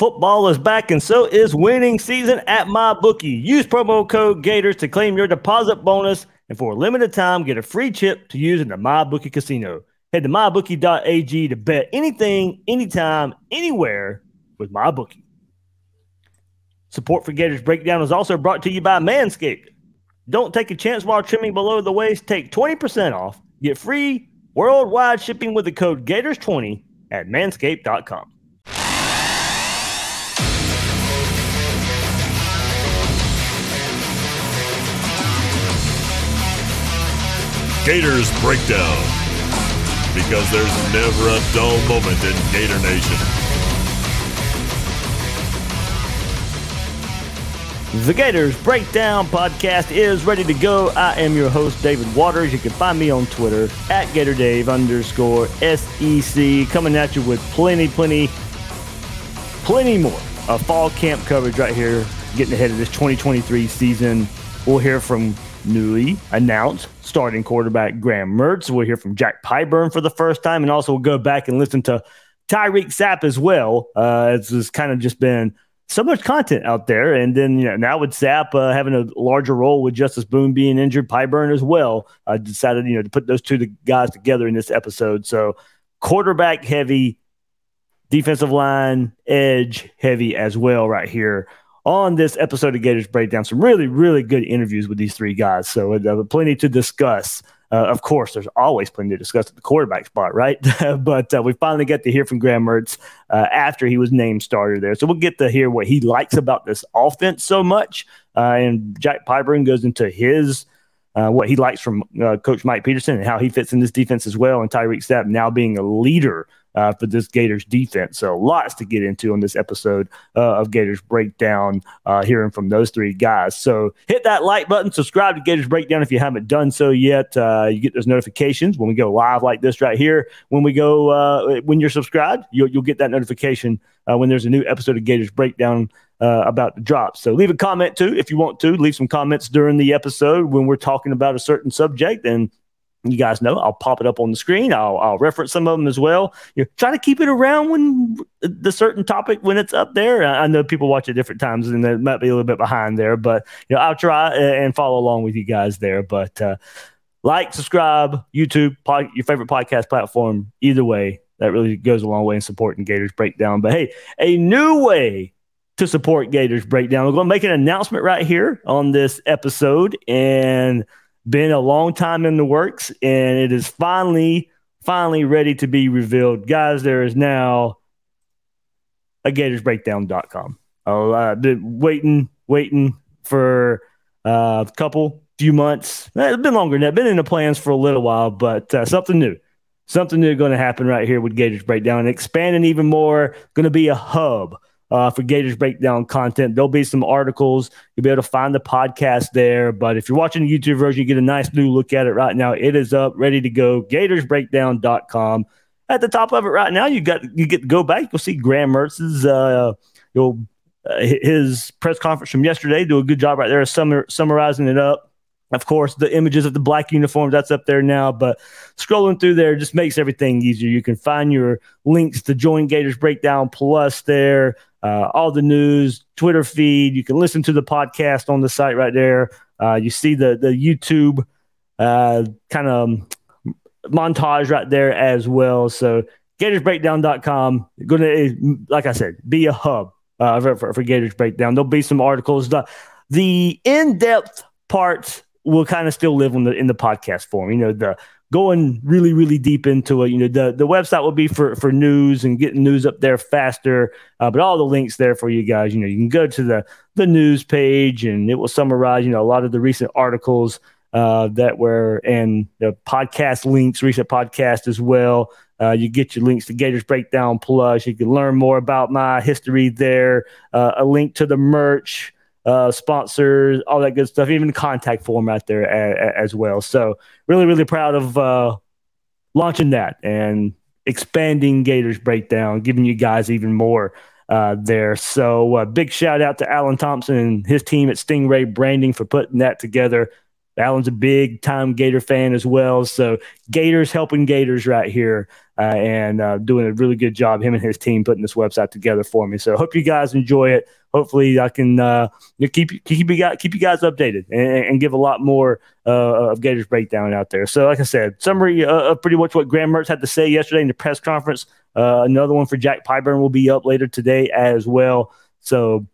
Football is back, and so is winning season at MyBookie. Use promo code Gators to claim your deposit bonus, and for a limited time, get a free chip to use in the MyBookie casino. Head to mybookie.ag to bet anything, anytime, anywhere with MyBookie. Support for Gators Breakdown is also brought to you by Manscaped. Don't take a chance while trimming below the waist. Take 20% off. Get free worldwide shipping with the code Gators20 at manscaped.com. Gators Breakdown. Because there's never a dull moment in Gator Nation. The Gators Breakdown podcast is ready to go. I am your host, David Waters. You can find me on Twitter at GatorDave underscore SEC. Coming at you with plenty, plenty, plenty more of fall camp coverage right here, getting ahead of this 2023 season. We'll hear from newly announced starting quarterback Graham Mertz. We'll hear from Jack Pyburn for the first time, and also we'll go back and listen to Tyreak Sapp as well. Uh, it's just kind of just been so much content out there, and then you know now with Sapp uh, having a larger role with Justus Boone being injured, Pyburn as well. I decided you know to put those two guys together in this episode. So quarterback heavy, defensive line edge heavy as well right here on this episode of Gators Breakdown. Some really, really good interviews with these three guys. So uh, plenty to discuss. Uh, of course, there's always plenty to discuss at the quarterback spot, right? but uh, we finally get to hear from Graham Mertz uh, after he was named starter there. So we'll get to hear what he likes about this offense so much. Uh, and Jack Pyburn goes into his uh, what he likes from uh, Coach Mike Peterson and how he fits in this defense as well. And Tyreak Sapp now being a leader uh, for this Gators defense. So lots to get into on this episode uh, of Gators Breakdown, uh, hearing from those three guys. So hit that like button, subscribe to Gators Breakdown if you haven't done so yet. Uh, you get those notifications when we go live like this right here. When we go, uh, when you're subscribed, you'll, you'll get that notification uh, when there's a new episode of Gators Breakdown. about the drop. So leave a comment too if you want to. Leave some comments during the episode when we're talking about a certain subject, and you guys know I'll pop it up on the screen. I'll, I'll reference some of them as well. You know, try to keep it around when the certain topic when it's up there. I know people watch at different times and they might be a little bit behind there, but you know I'll try and follow along with you guys there. But uh, like, subscribe, YouTube, pod, your favorite podcast platform. Either way, that really goes a long way in supporting Gators Breakdown. But hey, a new way to support Gators Breakdown. We're going to make an announcement right here on this episode and been a long time in the works, and it is finally, finally ready to be revealed. Guys, there is now a GatorsBreakdown.com. Oh, I've been waiting, waiting for uh, a couple, few months. Eh, it's been longer than that. Been in the plans for a little while, but uh, something new. Something new going to happen right here with Gators Breakdown and expanding even more. Going to be a hub uh, for Gators Breakdown content. There'll be some articles. You'll be able to find the podcast there. But if you're watching the YouTube version, you get a nice new look at it right now. It is up, ready to go. GatorsBreakdown.com. At the top of it right now, you got you get to go back. You'll see Graham Mertz's uh, you'll uh, his press conference from yesterday. Do a good job right there, summar, summarizing it up. Of course, the images of the black uniforms that's up there now, but scrolling through there just makes everything easier. You can find your links to join Gators Breakdown Plus there uh, all the news, Twitter feed. You can listen to the podcast on the site right there. Uh, you see the the YouTube uh, kind of montage right there as well. So GatorsBreakdown.com going to, like I said, be a hub uh, for, for, for Gators Breakdown. There'll be some articles. The, the in depth parts will kind of still live in the in the podcast form. You know the going really, really deep into it. You know, the, the website will be for, for news and getting news up there faster. Uh, but all the links there for you guys. You know, you can go to the, the news page and it will summarize, you know, a lot of the recent articles uh, that were and the podcast links, recent podcast as well. Uh, you get your links to Gators Breakdown Plus. You can learn more about my history there. Uh, a link to the merch, uh, sponsors, all that good stuff. Even contact form out there a, a, as well. So really, really proud of uh, launching that and expanding Gators Breakdown, giving you guys even more. Uh, there. So, uh, big shout out to Alan Thompson and his team at Stingray Branding for putting that together. Alan's a big time Gator fan as well. So Gators helping Gators right here uh, and uh, doing a really good job, him and his team putting this website together for me. So hope you guys enjoy it. Hopefully I can uh, keep, keep, you guys, keep you guys updated and, and give a lot more uh, of Gators breakdown out there. So like I said, summary of pretty much what Graham Mertz had to say yesterday in the press conference. Uh, another one for Jack Pyburn will be up later today as well. So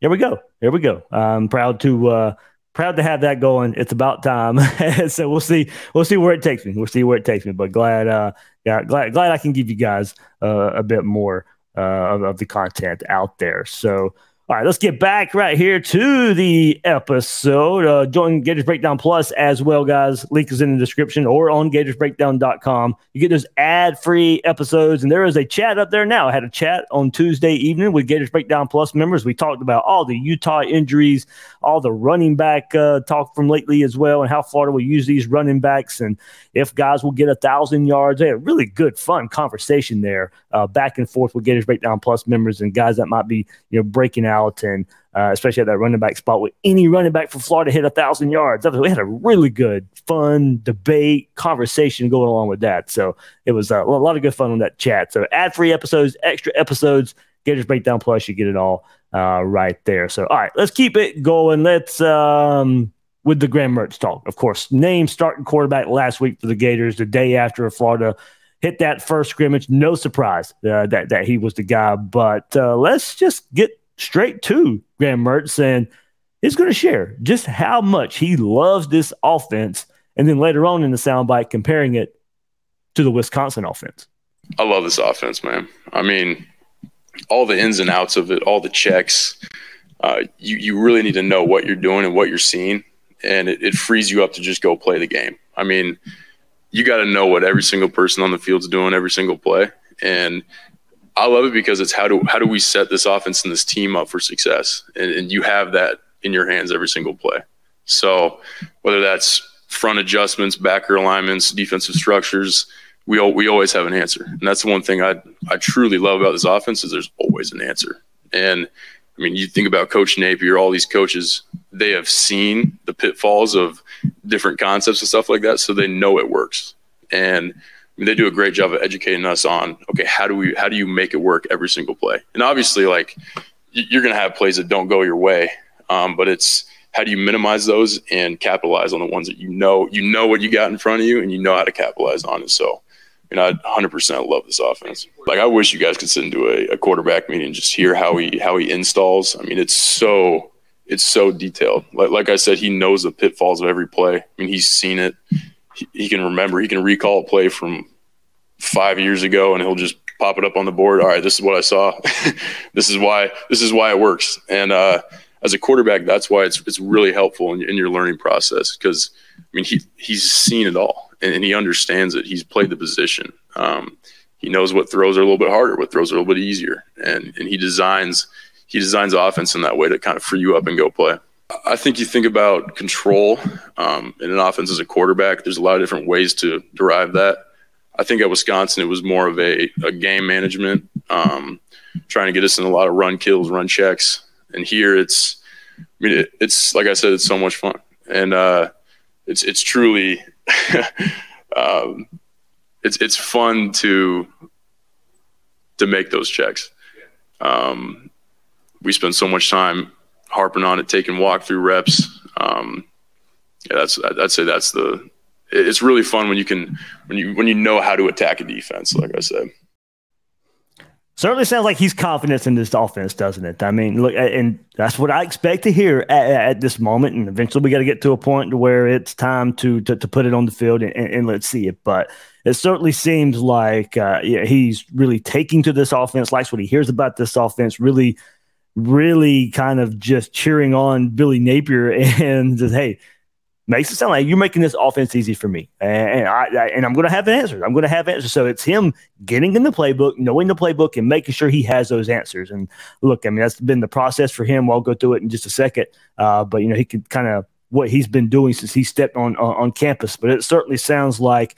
here we go. Here we go. I'm proud to uh, proud to have that going. It's about time. so we'll see. We'll see where it takes me. We'll see where it takes me. But glad, uh, yeah, glad, glad I can give you guys uh, a bit more uh, of, of the content out there. So all right, let's get back right here to the episode. Uh, join Gators Breakdown Plus as well, guys. Link is in the description or on GatorsBreakdown.com. You get those ad free episodes, and there is a chat up there now. I had a chat on Tuesday evening with Gators Breakdown Plus members. We talked about all the Utah injuries, all the running back uh, talk from lately as well, and how Florida will use these running backs, and if guys will get a thousand yards. They had really good, fun conversation there, uh, back and forth with Gators Breakdown Plus members and guys that might be you know breaking out out, and uh, especially at that running back spot with any running back for Florida hit a thousand yards. We had a really good, fun debate conversation going along with that. So it was uh, a lot of good fun on that chat. So ad free episodes, extra episodes, Gators Breakdown Plus, you get it all uh, right there. So all right, let's keep it going. Let's um, with the Graham Mertz talk. Of course, name starting quarterback last week for the Gators, the day after Florida hit that first scrimmage. No surprise uh, that that he was the guy. But uh, let's just get straight to Graham Mertz and he's going to share just how much he loves this offense. And then later on in the soundbite, comparing it to the Wisconsin offense. I love this offense, man. I mean, all the ins and outs of it, all the checks. Uh, you you really need to know what you're doing and what you're seeing, and it, it frees you up to just go play the game. I mean, you got to know what every single person on the field's doing every single play, and I love it because it's how do how do we set this offense and this team up for success, and, and you have that in your hands every single play. So whether that's front adjustments, backer alignments, defensive structures, we we always have an answer, and that's the one thing I I truly love about this offense is there's always an answer. And I mean, you think about Coach Napier, all these coaches, they have seen the pitfalls of different concepts and stuff like that, so they know it works. And mean, they do a great job of educating us on okay, how do we how do you make it work every single play? And obviously, like you're going to have plays that don't go your way, um, but it's how do you minimize those and capitalize on the ones that you know you know what you got in front of you and you know how to capitalize on it. So, I mean, I 100% love this offense. Like, I wish you guys could sit into a, a quarterback meeting and just hear how he how he installs. I mean, it's so it's so detailed. Like like I said, he knows the pitfalls of every play. I mean, he's seen it. He, can remember. He can recall a play from five years ago and he'll just pop it up on the board. All right, this is what I saw. this is why this is why it works. And uh, as a quarterback, that's why it's it's really helpful in, in your learning process because I mean he he's seen it all and, and he understands it. He's played the position. Um, he knows what throws are a little bit harder, what throws are a little bit easier, and and he designs he designs offense in that way to kind of free you up and go play. I think you think about control um, in an offense as a quarterback. There's a lot of different ways to derive that. I think at Wisconsin, it was more of a, a game management, um, trying to get us in a lot of run kills, run checks. And here it's, I mean, it, it's like I said, it's so much fun. And uh, it's, it's truly, um, it's, it's fun to, to make those checks. Um, we spend so much time harping on it, taking walkthrough reps. Um, yeah, that's, I'd say that's the, it's really fun when you can when you when you know how to attack a defense. Like I said. Certainly sounds like he's confident in this offense, doesn't it? I mean, look, and that's what I expect to hear at, at this moment. And eventually, we got to get to a point where it's time to to, to put it on the field and, and, and, let's see it. But it certainly seems like uh, yeah, he's really taking to this offense, likes what he hears about this offense, really, really kind of just cheering on Billy Napier and just hey, makes it sound like you're making this offense easy for me, and I, I and I'm going to have answers. I'm going to have answers. So it's him getting in the playbook, knowing the playbook, and making sure he has those answers. And look, I mean that's been the process for him. I'll go through it in just a second, uh, but you know he could kind of what he's been doing since he stepped on, on, on campus. But it certainly sounds like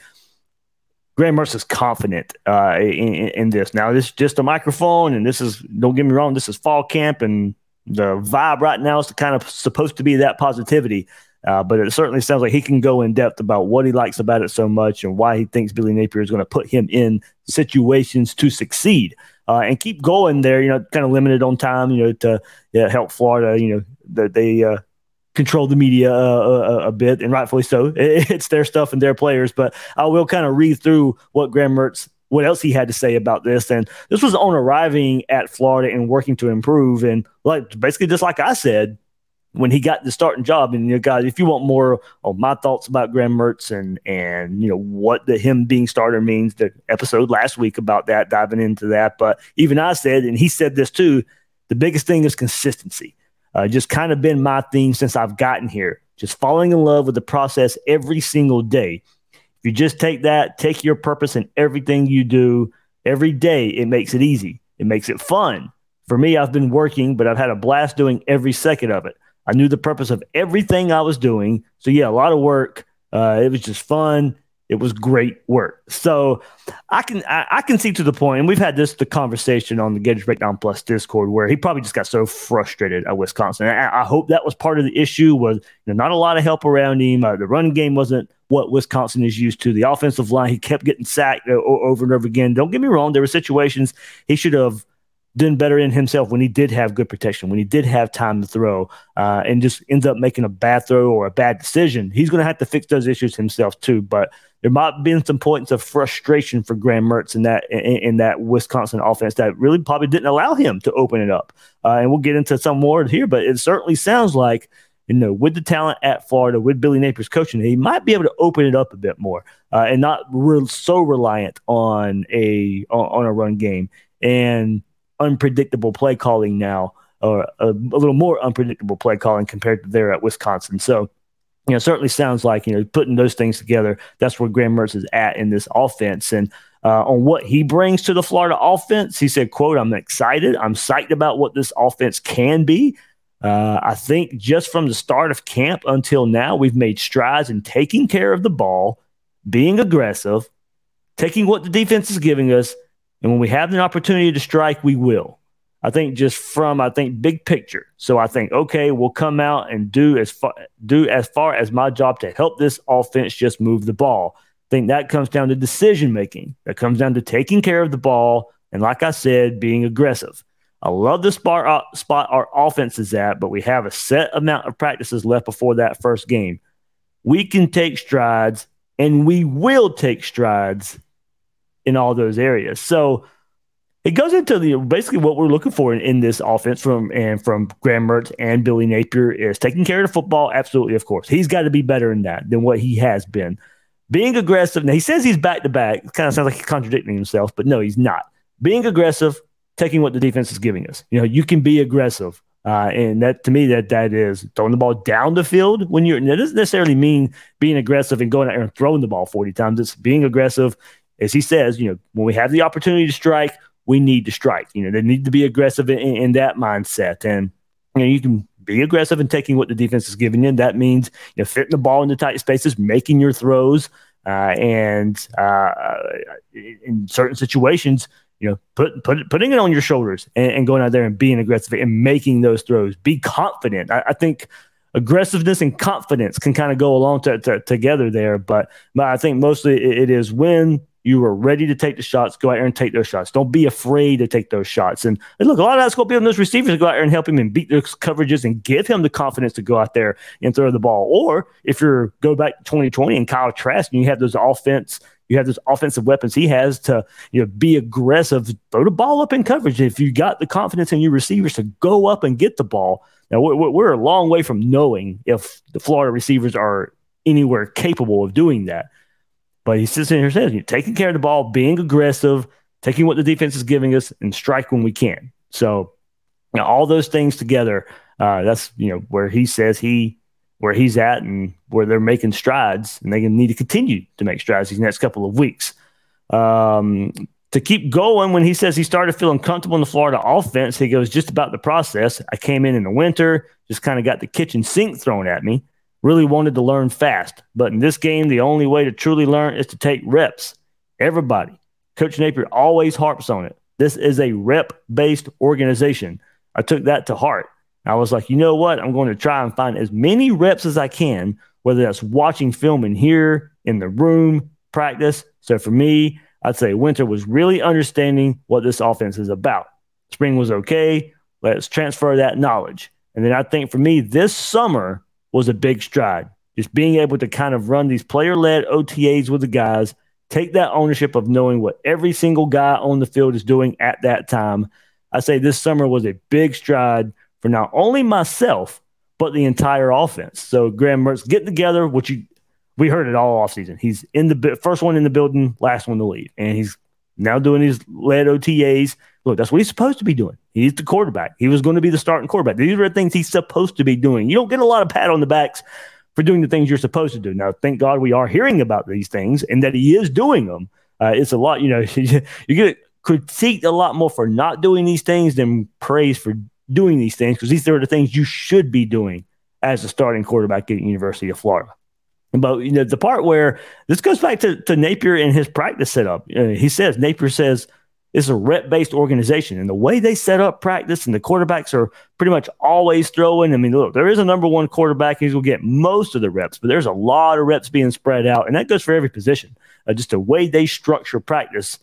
Graham Mertz is confident uh, in, in, this. Now, this is just a microphone, and this is, don't get me wrong, this is fall camp, and the vibe right now is kind of supposed to be that positivity. Uh, but it certainly sounds like he can go in depth about what he likes about it so much and why he thinks Billy Napier is going to put him in situations to succeed uh, and keep going there. You know, kind of limited on time. You know, to yeah, help Florida. You know, that they uh, control the media uh, a, uh, a, bit, and rightfully so. It's their stuff and their players. But I will kind of read through what Graham Mertz, what else he had to say about this. And this was on arriving at Florida and working to improve. And like basically, just like I said, when he got the starting job, and you know, guys, if you want more of my thoughts about Graham Mertz and and you know what the him being starter means, the episode last week about that, diving into that. But even I said, and he said this too, the biggest thing is consistency uh, just kind of been my theme since I've gotten here. Just falling in love with the process every single day. If you just take that, take your purpose in everything you do every day, it makes it easy. It makes it fun. For me, I've been working, but I've had a blast doing every second of it. I knew the purpose of everything I was doing. So, yeah, a lot of work. Uh, it was just fun. It was great work. So I can I, I, can see to the point, and we've had this the conversation on the Gators Breakdown Plus Discord where he probably just got so frustrated at Wisconsin. I, I hope that was part of the issue. Was you know, not a lot of help around him. Uh, the run game wasn't what Wisconsin is used to. The offensive line, he kept getting sacked uh, over and over again. Don't get me wrong, there were situations he should have done better in himself when he did have good protection, when he did have time to throw, uh, and just ends up making a bad throw or a bad decision. He's going to have to fix those issues himself too. But there might have been some points of frustration for Graham Mertz in that in, in that Wisconsin offense that really probably didn't allow him to open it up. Uh, and we'll get into some more here, but it certainly sounds like you know with the talent at Florida, with Billy Napier's coaching, he might be able to open it up a bit more uh, and not re- so reliant on a on, on a run game and unpredictable play calling now, or a, a, little more unpredictable play calling compared to there at Wisconsin. So, you know, certainly sounds like, you know, putting those things together, that's where Graham Mertz is at in this offense. And uh, on what he brings to the Florida offense, he said, quote, I'm excited. I'm psyched about what this offense can be. Uh, I think just from the start of camp until now, we've made strides in taking care of the ball, being aggressive, taking what the defense is giving us, and when we have an opportunity to strike, we will. I think just from I think big picture. So I think okay, we'll come out and do as far do as far as my job to help this offense just move the ball. I think that comes down to decision making. That comes down to taking care of the ball and like I said, being aggressive. I love the spot uh, spot our offense is at, but we have a set amount of practices left before that first game. We can take strides and we will take strides in all those areas. So it goes into the basically what we're looking for in, in this offense from and from Graham Mertz and Billy Napier is taking care of the football. Absolutely, of course, he's got to be better in that than what he has been. Being aggressive. Now he says he's back to back. Kind of sounds like he's contradicting himself, but no, he's not. Being aggressive, taking what the defense is giving us. You know, you can be aggressive. Uh, and that to me, that that is throwing the ball down the field when you're. That doesn't necessarily mean being aggressive and going out there and throwing the ball 40 times. It's being aggressive as he says, you know, when we have the opportunity to strike, we need to strike. You know, they need to be aggressive in, in that mindset. And, you know, you can be aggressive in taking what the defense is giving you. That means, you know, fitting the ball into tight spaces, making your throws, uh, and uh, in certain situations, you know, put, put, putting it on your shoulders and, and, going out there and being aggressive and making those throws. Be confident. I, I think aggressiveness and confidence can kind of go along to, to, together there. But, but I think mostly it, it is when you are ready to take the shots, go out there and take those shots. Don't be afraid to take those shots. And, look, a lot of that's going to be on those receivers to go out there and help him and beat those coverages and give him the confidence to go out there and throw the ball. Or if you're go back to 2020 and Kyle Trask and you have those offense, you have those offensive weapons he has to you know be aggressive, throw the ball up in coverage. If you got the confidence in your receivers to go up and get the ball, now we're, we're a long way from knowing if the Florida receivers are anywhere capable of doing that. But he sits in here you're taking care of the ball, being aggressive, taking what the defense is giving us, and strike when we can. So, you know, all those things together, uh, that's you know where he says he where he's at and where they're making strides, and they need to continue to make strides these next couple of weeks. Um, to keep going, when he says he started feeling comfortable in the Florida offense, he goes just about the process. I came in in the winter, just kind of got the kitchen sink thrown at me. Really wanted to learn fast, but in this game, the only way to truly learn is to take reps. Everybody, Coach Napier always harps on it. This is a rep based organization. I took that to heart. I was like, you know what? I'm going to try and find as many reps as I can, whether that's watching film in here, in the room, practice. So for me, I'd say winter was really understanding what this offense is about. Spring was okay. Let's transfer that knowledge. And then I think for me, this summer was a big stride. Just being able to kind of run these player led OTAs with the guys, take that ownership of knowing what every single guy on the field is doing at that time. I say this summer was a big stride for not only myself, but the entire offense. So Graham Mertz get together, which you we heard it all offseason. He's in the first one in the building, last one to leave. And he's now doing his led OTAs. Look, that's what he's supposed to be doing. He's the quarterback. He was going to be the starting quarterback. These are the things he's supposed to be doing. You don't get a lot of pat on the backs for doing the things you're supposed to do. Now, thank God we are hearing about these things and that he is doing them. Uh, it's a lot, you know, you get critiqued a lot more for not doing these things than praise for doing these things because these are the things you should be doing as a starting quarterback at University of Florida. But you know the part where this goes back to, to Napier and his practice setup. Uh, he says Napier says it's a rep based organization, and the way they set up practice and the quarterbacks are pretty much always throwing. I mean, look, there is a number one quarterback who's going to get most of the reps, but there's a lot of reps being spread out, and that goes for every position. Uh, just the way they structure practice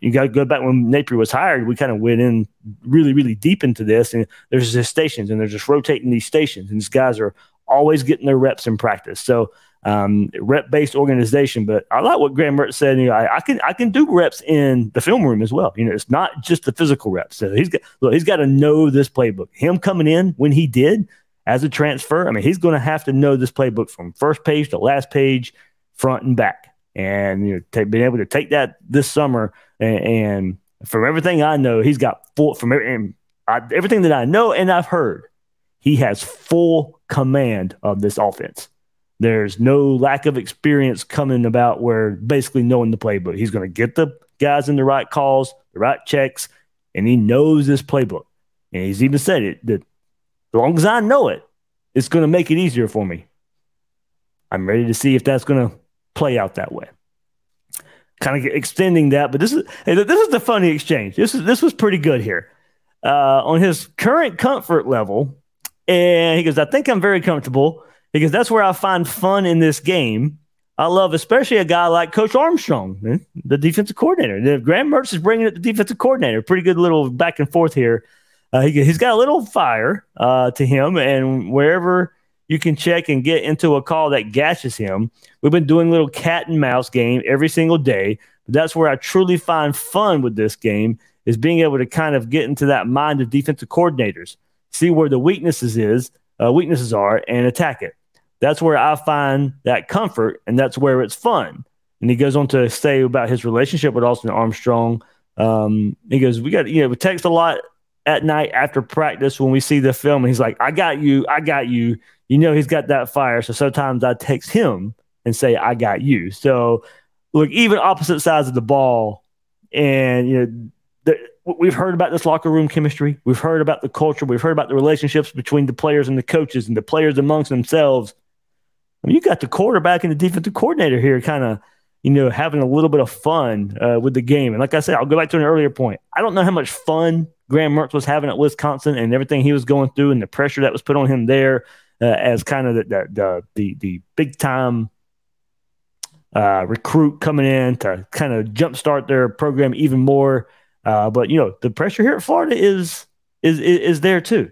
you got to go back when Napier was hired. We kind of went in really, really deep into this, and there's just stations, and they're just rotating these stations, and these guys are always getting their reps in practice. So um, rep based organization. But I like what Graham Mertz said. You know, I, I, can I can do reps in the film room as well. You know, it's not just the physical reps. So he's got look, he's got to know this playbook. Him coming in when he did as a transfer, I mean, he's going to have to know this playbook from first page to last page, front and back. And you know, take, being able to take that this summer and, and from everything I know, he's got full from and I, everything that I know and I've heard, he has full command of this offense. There's no lack of experience coming about where basically knowing the playbook. He's going to get the guys in the right calls, the right checks, and he knows this playbook. And he's even said it that as long as I know it, it's going to make it easier for me. I'm ready to see if that's going to play out that way kind of extending that. But this is this is the funny exchange. This is this was pretty good here. Uh, on his current comfort level, and he goes, I think I'm very comfortable because that's where I find fun in this game. I love especially a guy like Coach Armstrong, the defensive coordinator. Graham Mertz is bringing it the defensive coordinator. Pretty good little back and forth here. Uh, he, has got a little fire uh, to him, and wherever you can check and get into a call that gashes him. We've been doing little cat and mouse game every single day. But that's where I truly find fun with this game is being able to kind of get into that mind of defensive coordinators, see where the weaknesses is, uh, weaknesses are, and attack it. That's where I find that comfort, and that's where it's fun. And he goes on to say about his relationship with Austin Armstrong. Um, he goes, "We got you know we text a lot at night after practice when we see the film, and he's like, "I got you, I got you." you know he's got that fire. So sometimes I text him and say, I got you. So look, even opposite sides of the ball, and you know, the, we've heard about this locker room chemistry. We've heard about the culture. We've heard about the relationships between the players and the coaches and the players amongst themselves. Mean, you got the quarterback and the defensive coordinator here kind of, you know, having a little bit of fun uh, with the game. And like I said, I'll go back to an earlier point. I don't know how much fun Graham Mertz was having at Wisconsin and everything he was going through and the pressure that was put on him there uh, as kind of the the the, the big time uh, recruit coming in to kind of jumpstart their program even more. Uh, but you know the pressure here at Florida is is is, there too.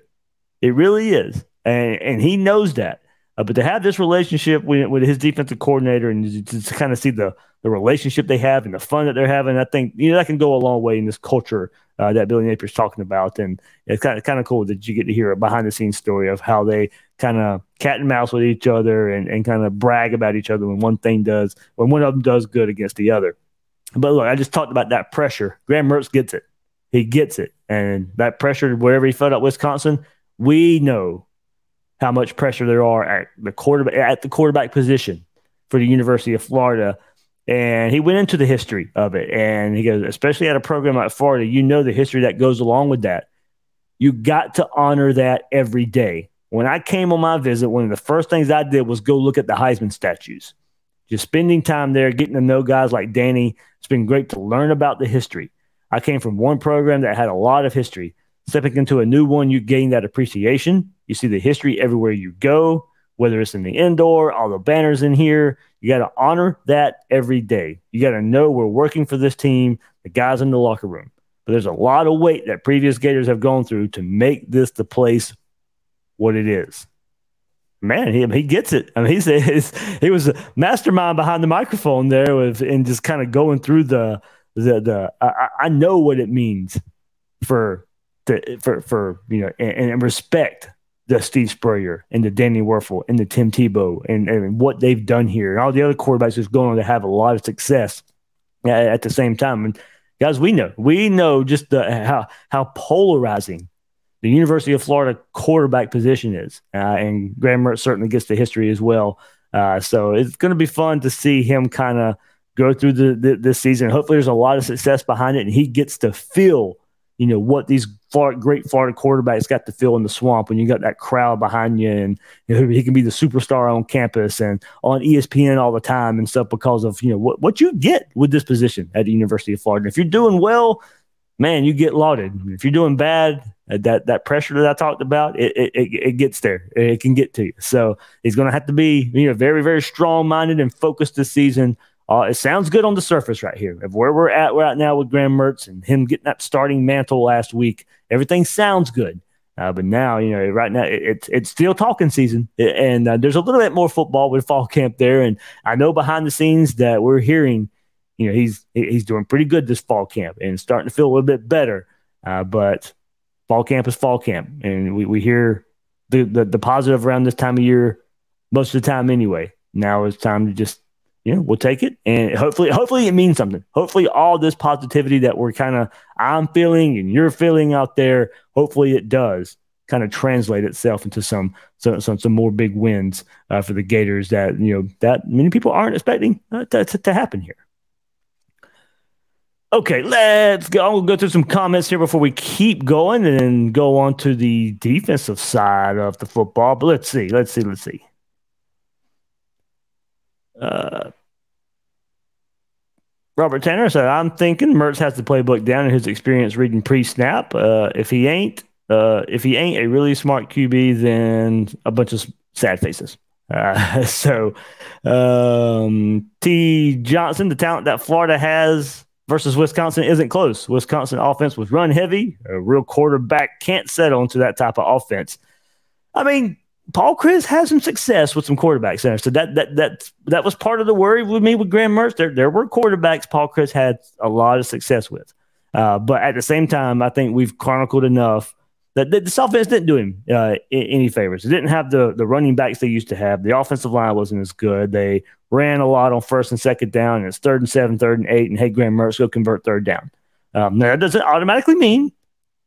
It really is, and and he knows that. Uh, but to have this relationship with, with his defensive coordinator and to, kind of see the the relationship they have and the fun that they're having, I think you know that can go a long way in this culture uh, that Billy Napier's talking about. And it's kind of kind of cool that you get to hear a behind the scenes story of how they kind of cat and mouse with each other and, and kind of brag about each other when one thing does when one of them does good against the other. But look, I just talked about that pressure. Graham Mertz gets it. He gets it. And that pressure, wherever he felt at Wisconsin, we know how much pressure there are at the quarterback at the quarterback position for the University of Florida. And he went into the history of it. And he goes, especially at a program like Florida, you know the history that goes along with that. You got to honor that every day. When I came on my visit, one of the first things I did was go look at the Heisman statues. Just spending time there, getting to know guys like Danny. It's been great to learn about the history. I came from one program that had a lot of history. Stepping into a new one, you gain that appreciation. You see the history everywhere you go, whether it's in the indoor, all the banners in here. You got to honor that every day. You got to know we're working for this team, the guys in the locker room. But there's a lot of weight that previous Gators have gone through to make this the place what it is. Man, he, he gets it. I mean, he's, he's he was a mastermind behind the microphone there with and just kind of going through the the the. I, I know what it means for to, for for you know and, and respect the Steve Spurrier and the Danny Wuerffel and the Tim Tebow and, and what they've done here and all the other quarterbacks who's going to have a lot of success at, at the same time. And guys, we know we know just the how how polarizing the University of Florida quarterback position is, uh, and Graham Mertz certainly gets the history as well. Uh, so it's going to be fun to see him kind of go through the, the this season. Hopefully, there's a lot of success behind it, and he gets to feel you know what these great Florida quarterbacks got to feel in the swamp when you got that crowd behind you, and you know, he can be the superstar on campus and on ESPN all the time and stuff because of you know what what you get with this position at the University of Florida. If you're doing well, man, you get lauded. If you're doing bad, uh, that that pressure that I talked about, it it, it gets there. It can get to you. So he's going to have to be you know very very strong minded and focused this season uh, it sounds good on the surface right here. Of where we're at right now with Graham Mertz and him getting that starting mantle last week, everything sounds good. Uh, but now, you know, right now it, it's it's still talking season, and uh, there's a little bit more football with fall camp there. And I know behind the scenes that we're hearing, you know, he's he's doing pretty good this fall camp and starting to feel a little bit better. Uh, but fall camp is fall camp, and we, we hear the, the the positive around this time of year most of the time anyway. Now it's time to just you know, we'll take it. And hopefully, hopefully it means something. Hopefully all this positivity that we're kind of, I'm feeling and you're feeling out there, hopefully it does kind of translate itself into some, some, some, some more big wins uh, for the Gators that, you know, that many people aren't expecting uh, to, to, to happen here. Okay, let's go. Gonna go through some comments here before we keep going and then go on to the defensive side of the football. But let's see, let's see, let's see. Uh, Robert Tanner said, I'm thinking Mertz has the playbook down in his experience reading pre-snap. Uh, if he ain't, uh, if he ain't a really smart QB, then a bunch of sad faces. Uh, so, um, T. Johnson, the talent that Florida has versus Wisconsin isn't close. Wisconsin offense was run heavy. A real quarterback can't settle into that type of offense. I mean, Paul Chryst had some success with some quarterbacks there. So that that that that was part of the worry with me with Graham Mertz. There there were quarterbacks Paul Chryst had a lot of success with. Uh, but at the same time, I think we've chronicled enough that, that this offense didn't do him uh, any favors. It didn't have the the running backs they used to have. The offensive line wasn't as good. They ran a lot on first and second down, and it's third and seven, third and eight, and hey, Graham Mertz go convert third down. Um, now that doesn't automatically mean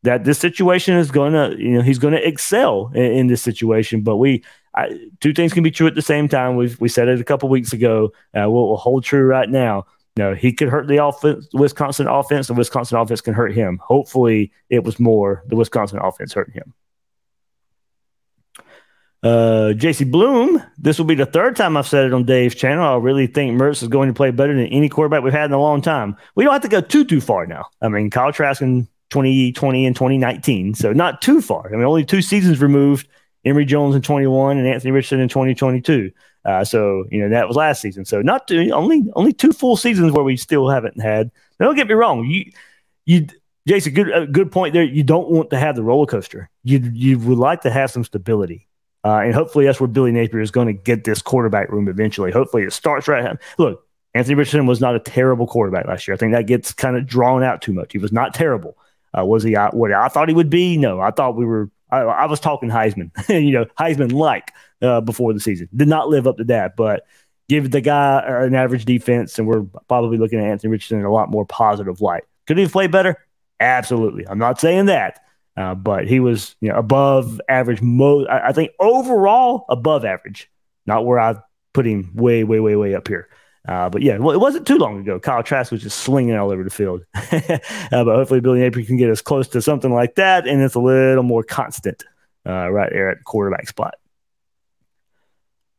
that this situation is going to, you know, he's going to excel in, in, this situation. But we, I, two things can be true at the same time. We we said it a couple weeks ago. Uh, will will hold true right now. No, he could hurt the offense, Wisconsin offense, and Wisconsin offense can hurt him. Hopefully, it was more the Wisconsin offense hurting him. Uh, JC Bloom, this will be the third time I've said it on Dave's channel. I really think Mertz is going to play better than any quarterback we've had in a long time. We don't have to go too too far now. I mean, Kyle Trask and 2020 and 2019. So not too far. I mean, only two seasons removed. Emory Jones in 21 and Anthony Richardson in 2022. Uh, so you know that was last season. So not two, only only two full seasons where we still haven't had. Now, don't get me wrong. You you Jason, good uh, good point there. You don't want to have the roller coaster. You you would like to have some stability. Uh, and hopefully that's where Billy Napier is going to get this quarterback room eventually. Hopefully it starts right. Look, Anthony Richardson was not a terrible quarterback last year. I think that gets kind of drawn out too much. He was not terrible. Uh, was he what I thought he would be? No, I thought we were. I, I was talking Heisman, you know, Heisman like uh, before the season. Did not live up to that, but give the guy an average defense, and we're probably looking at Anthony Richardson in a lot more positive light. Could he play better? Absolutely. I'm not saying that, Uh, but he was you know, above average. Mo- I, I think overall above average, not where I put him way, way, way, way up here. Uh, but yeah, well, it wasn't too long ago. Kyle Trask was just slinging all over the field. uh, but hopefully, Billy Napier can get us close to something like that, and it's a little more constant uh, right there at quarterback spot.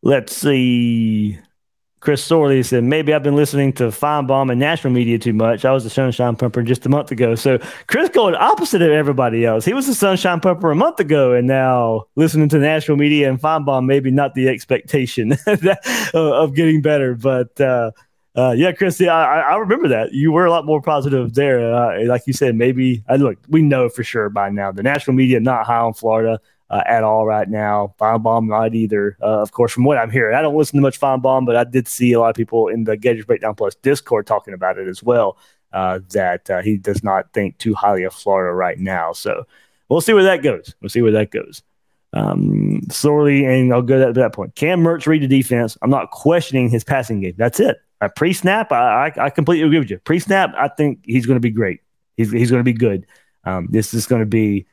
Let's see. Chris Sorley said, maybe I've been listening to Finebaum and national media too much. I was a sunshine pumper just a month ago. So Chris going opposite of everybody else. He was a sunshine pumper a month ago, and now listening to national media and Finebaum, maybe not the expectation of getting better. But uh, uh, yeah, Chris, yeah, I, I, remember that. You were a lot more positive there. Uh, like you said, maybe, I look, we know for sure by now the national media not high on Florida uh, at all right now. Finebaum not either. Uh, of course, from what I'm hearing, I don't listen to much Finebaum, but I did see a lot of people in the Gators Breakdown Plus Discord talking about it as well. Uh, that uh, he does not think too highly of Florida right now. So we'll see where that goes. We'll see where that goes. Um, Sorley, and I'll go to that point. Can Mertz read the defense? I'm not questioning his passing game. That's it. Uh, Pre snap, I, I, I completely agree with you. Pre snap, I think he's going to be great. He's, he's going to be good. Um, this is going to be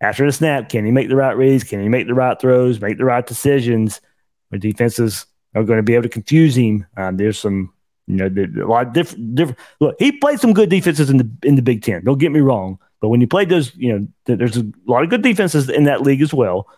after the snap, can he make the right reads? Can he make the right throws? Make the right decisions? The defenses are going to be able to confuse him. Um, there's some, you know, a lot of different. different. Look, he played some good defenses in the in the Big Ten. Don't get me wrong, but when you played those, you know, there's a lot of good defenses in that league as well.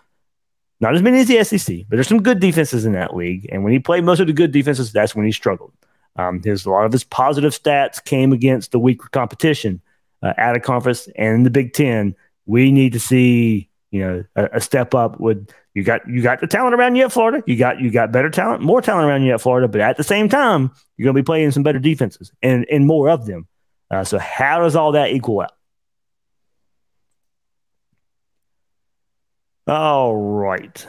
Not as many as the SEC, but there's some good defenses in that league. And when he played most of the good defenses, that's when he struggled. Um, his a lot of his positive stats came against the weaker competition uh, at a conference and in the Big Ten we need to see you know a, a, step up with you got you got the talent around you at Florida. You got you got better talent, more talent around you at Florida, but at the same time, you're going to be playing some better defenses and and more of them. Uh, so how does all that equal out? All right,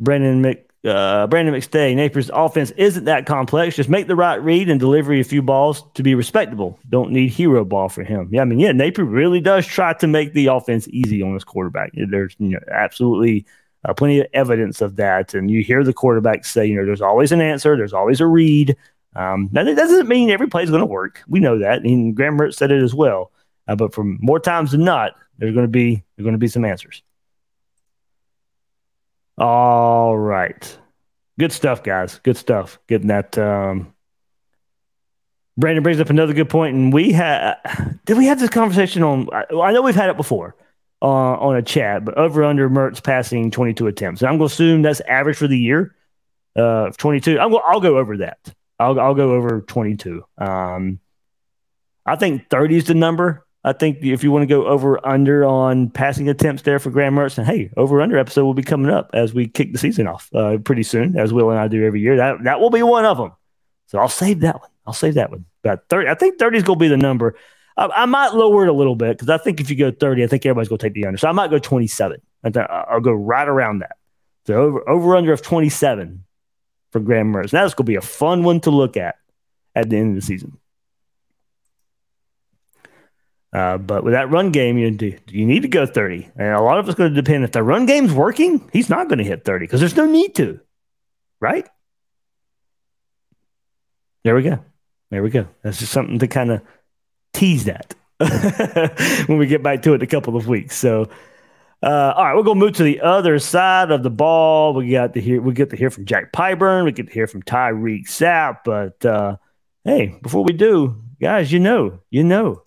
Brendan Mc uh, Brandon McStay, Napier's offense isn't that complex. Just make the right read and deliver a few balls to be respectable. Don't need hero ball for him. Yeah, I mean, yeah, Napier really does try to make the offense easy on his quarterback. There's you know absolutely uh, plenty of evidence of that, and you hear the quarterback say, you know, there's always an answer, there's always a read. Um, that doesn't mean every play is going to work. We know that, and Graham Mertz said it as well. Uh, but for more times than not, there's going to be there's going to be some answers. All right. Good stuff, guys. Good stuff. Getting that. Um, Brandon brings up another good point, and we had did we have this conversation on? I know we've had it before uh, on a chat, but over under Mertz passing 22 attempts. And I'm going to assume that's average for the year uh, 22. I'm go, I'll go over that. I'll I'll go over 22. Um, I think 30 is the number. I think if you want to go over under on passing attempts there for Graham Mertz, and hey, over under episode will be coming up as we kick the season off uh, pretty soon, as Will and I do every year. That that will be one of them. So I'll save that one. I'll save that one. But 30, I think 30 is going to be the number. I, I, might lower it a little bit because I think if you go 30, I think everybody's going to take the under. So I might go 27. I'll go right around that. So over over under of 27 for Graham Mertz. Now That's going to be a fun one to look at at the end of the season. Uh, but with that run game, you do, you need to go 30. And a lot of it's going to depend if the run game's working, he's not going to hit 30 because there's no need to. Right? There we go. There we go. That's just something to kind of tease that when we get back to it in a couple of weeks. So, uh, all right, we're gonna move to the other side of the ball. We got to hear we get to hear from Jack Pyburn. We get to hear from Tyreak Sapp. But uh, hey, before we do, guys, you know, you know,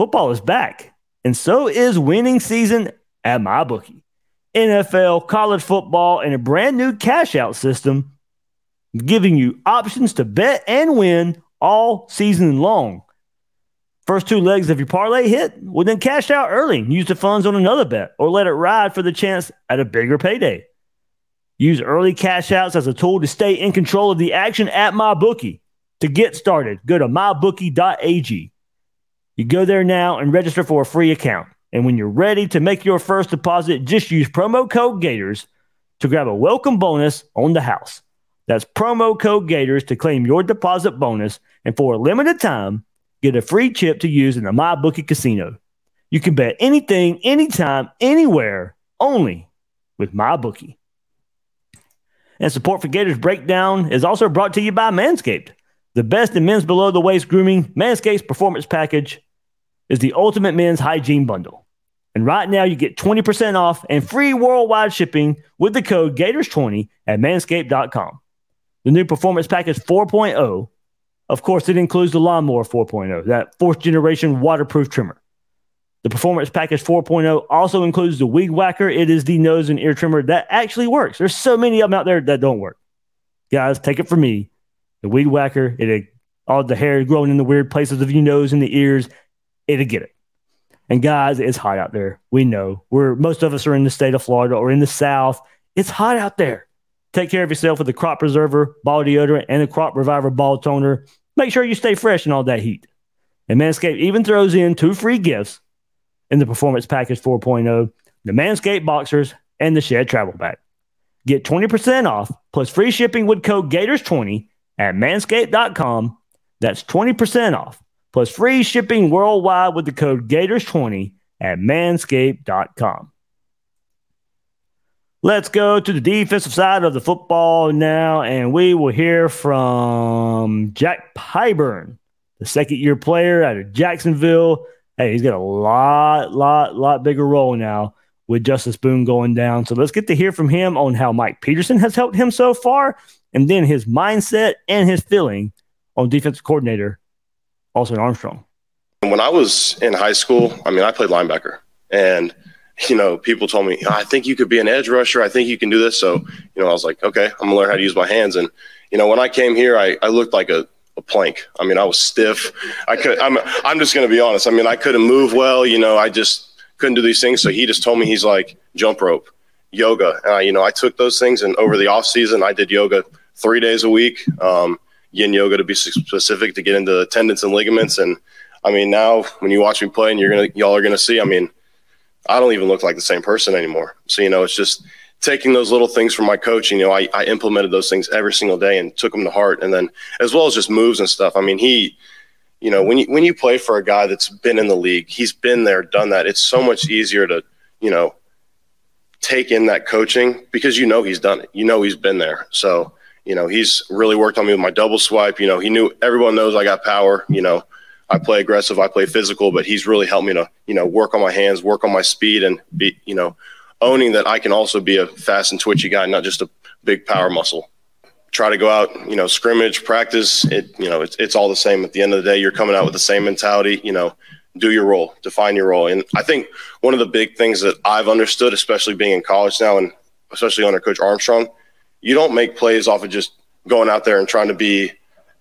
Football is back, and so is winning season at MyBookie. NFL, college football, and a brand new cash out system giving you options to bet and win all season long. First two legs of your parlay hit, well, then cash out early. Use the funds on another bet or let it ride for the chance at a bigger payday. Use early cash outs as a tool to stay in control of the action at MyBookie. To get started, go to mybookie.ag. You go there now and register for a free account. And when you're ready to make your first deposit, just use promo code Gators to grab a welcome bonus on the house. That's promo code Gators to claim your deposit bonus. And for a limited time, get a free chip to use in the MyBookie casino. You can bet anything, anytime, anywhere, only with MyBookie. And support for Gators Breakdown is also brought to you by Manscaped, the best in men's below the waist grooming. Manscaped's performance package is the ultimate men's hygiene bundle. And right now, you get 20% off and free worldwide shipping with the code Gators20 at manscaped.com. The new Performance Package 4.0, of course, it includes the Lawnmower 4.0, that fourth generation waterproof trimmer. The Performance Package 4.0 also includes the Weed Whacker. It is the nose and ear trimmer that actually works. There's so many of them out there that don't work. Guys, take it from me. The Weed Whacker, it all the hair growing in the weird places of your nose and the ears, it'll get it. And guys, it's hot out there. We know. We're most of us are in the state of Florida or in the South. It's hot out there. Take care of yourself with the Crop Preserver ball deodorant and the Crop Reviver ball toner. Make sure you stay fresh in all that heat. And Manscaped even throws in two free gifts in the Performance Package 4.0 the Manscaped Boxers and the Shed Travel Bag. Get 20% off plus free shipping with code Gators20 at manscaped.com. That's 20% off plus free shipping worldwide with the code Gators20 at manscaped.com. Let's go to the defensive side of the football now, and we will hear from Jack Pyburn, the second year player out of Jacksonville. Hey, he's got a lot, lot, lot bigger role now with Justus Boone going down. So let's get to hear from him on how Mike Peterson has helped him so far, and then his mindset and his feeling on defensive coordinator Austin Armstrong. When I was in high school, I mean, I played linebacker, and you know, people told me, I think you could be an edge rusher. I think you can do this. So, you know, I was like, okay, I'm gonna learn how to use my hands. And you know, when I came here, I, I looked like a, a plank. I mean, I was stiff. I could. I'm. I'm just gonna be honest. I mean, I couldn't move well. You know, I just couldn't do these things. So he just told me he's like jump rope, yoga. And I, you know, I took those things, and over the off season, I did yoga three days a week. Um, yin yoga to be specific to get into tendons and ligaments. And I mean, now when you watch me play and you're to, y'all are to see, I mean, I don't even look like the same person anymore. So, you know, it's just taking those little things from my coach. You know, I, I implemented those things every single day and took them to heart. And then as well as just moves and stuff. I mean, he, you know, when you, when you play for a guy that's been in the league, he's been there, done that. It's so much easier to, you know, take in that coaching because you know he's done it. You know he's been there. So, you know, he's really worked on me with my double swipe. You know, he knew everyone knows I got power. You know, I play aggressive, I play physical, but he's really helped me to, you know, work on my hands, work on my speed, and be, you know, owning that I can also be a fast and twitchy guy, not just a big power muscle. Try to go out, you know, scrimmage, practice. It, you know, it's it's all the same. At the end of the day, you're coming out with the same mentality. You know, do your role, define your role. And I think one of the big things that I've understood, especially being in college now, and especially under Coach Armstrong, you don't make plays off of just going out there and trying to be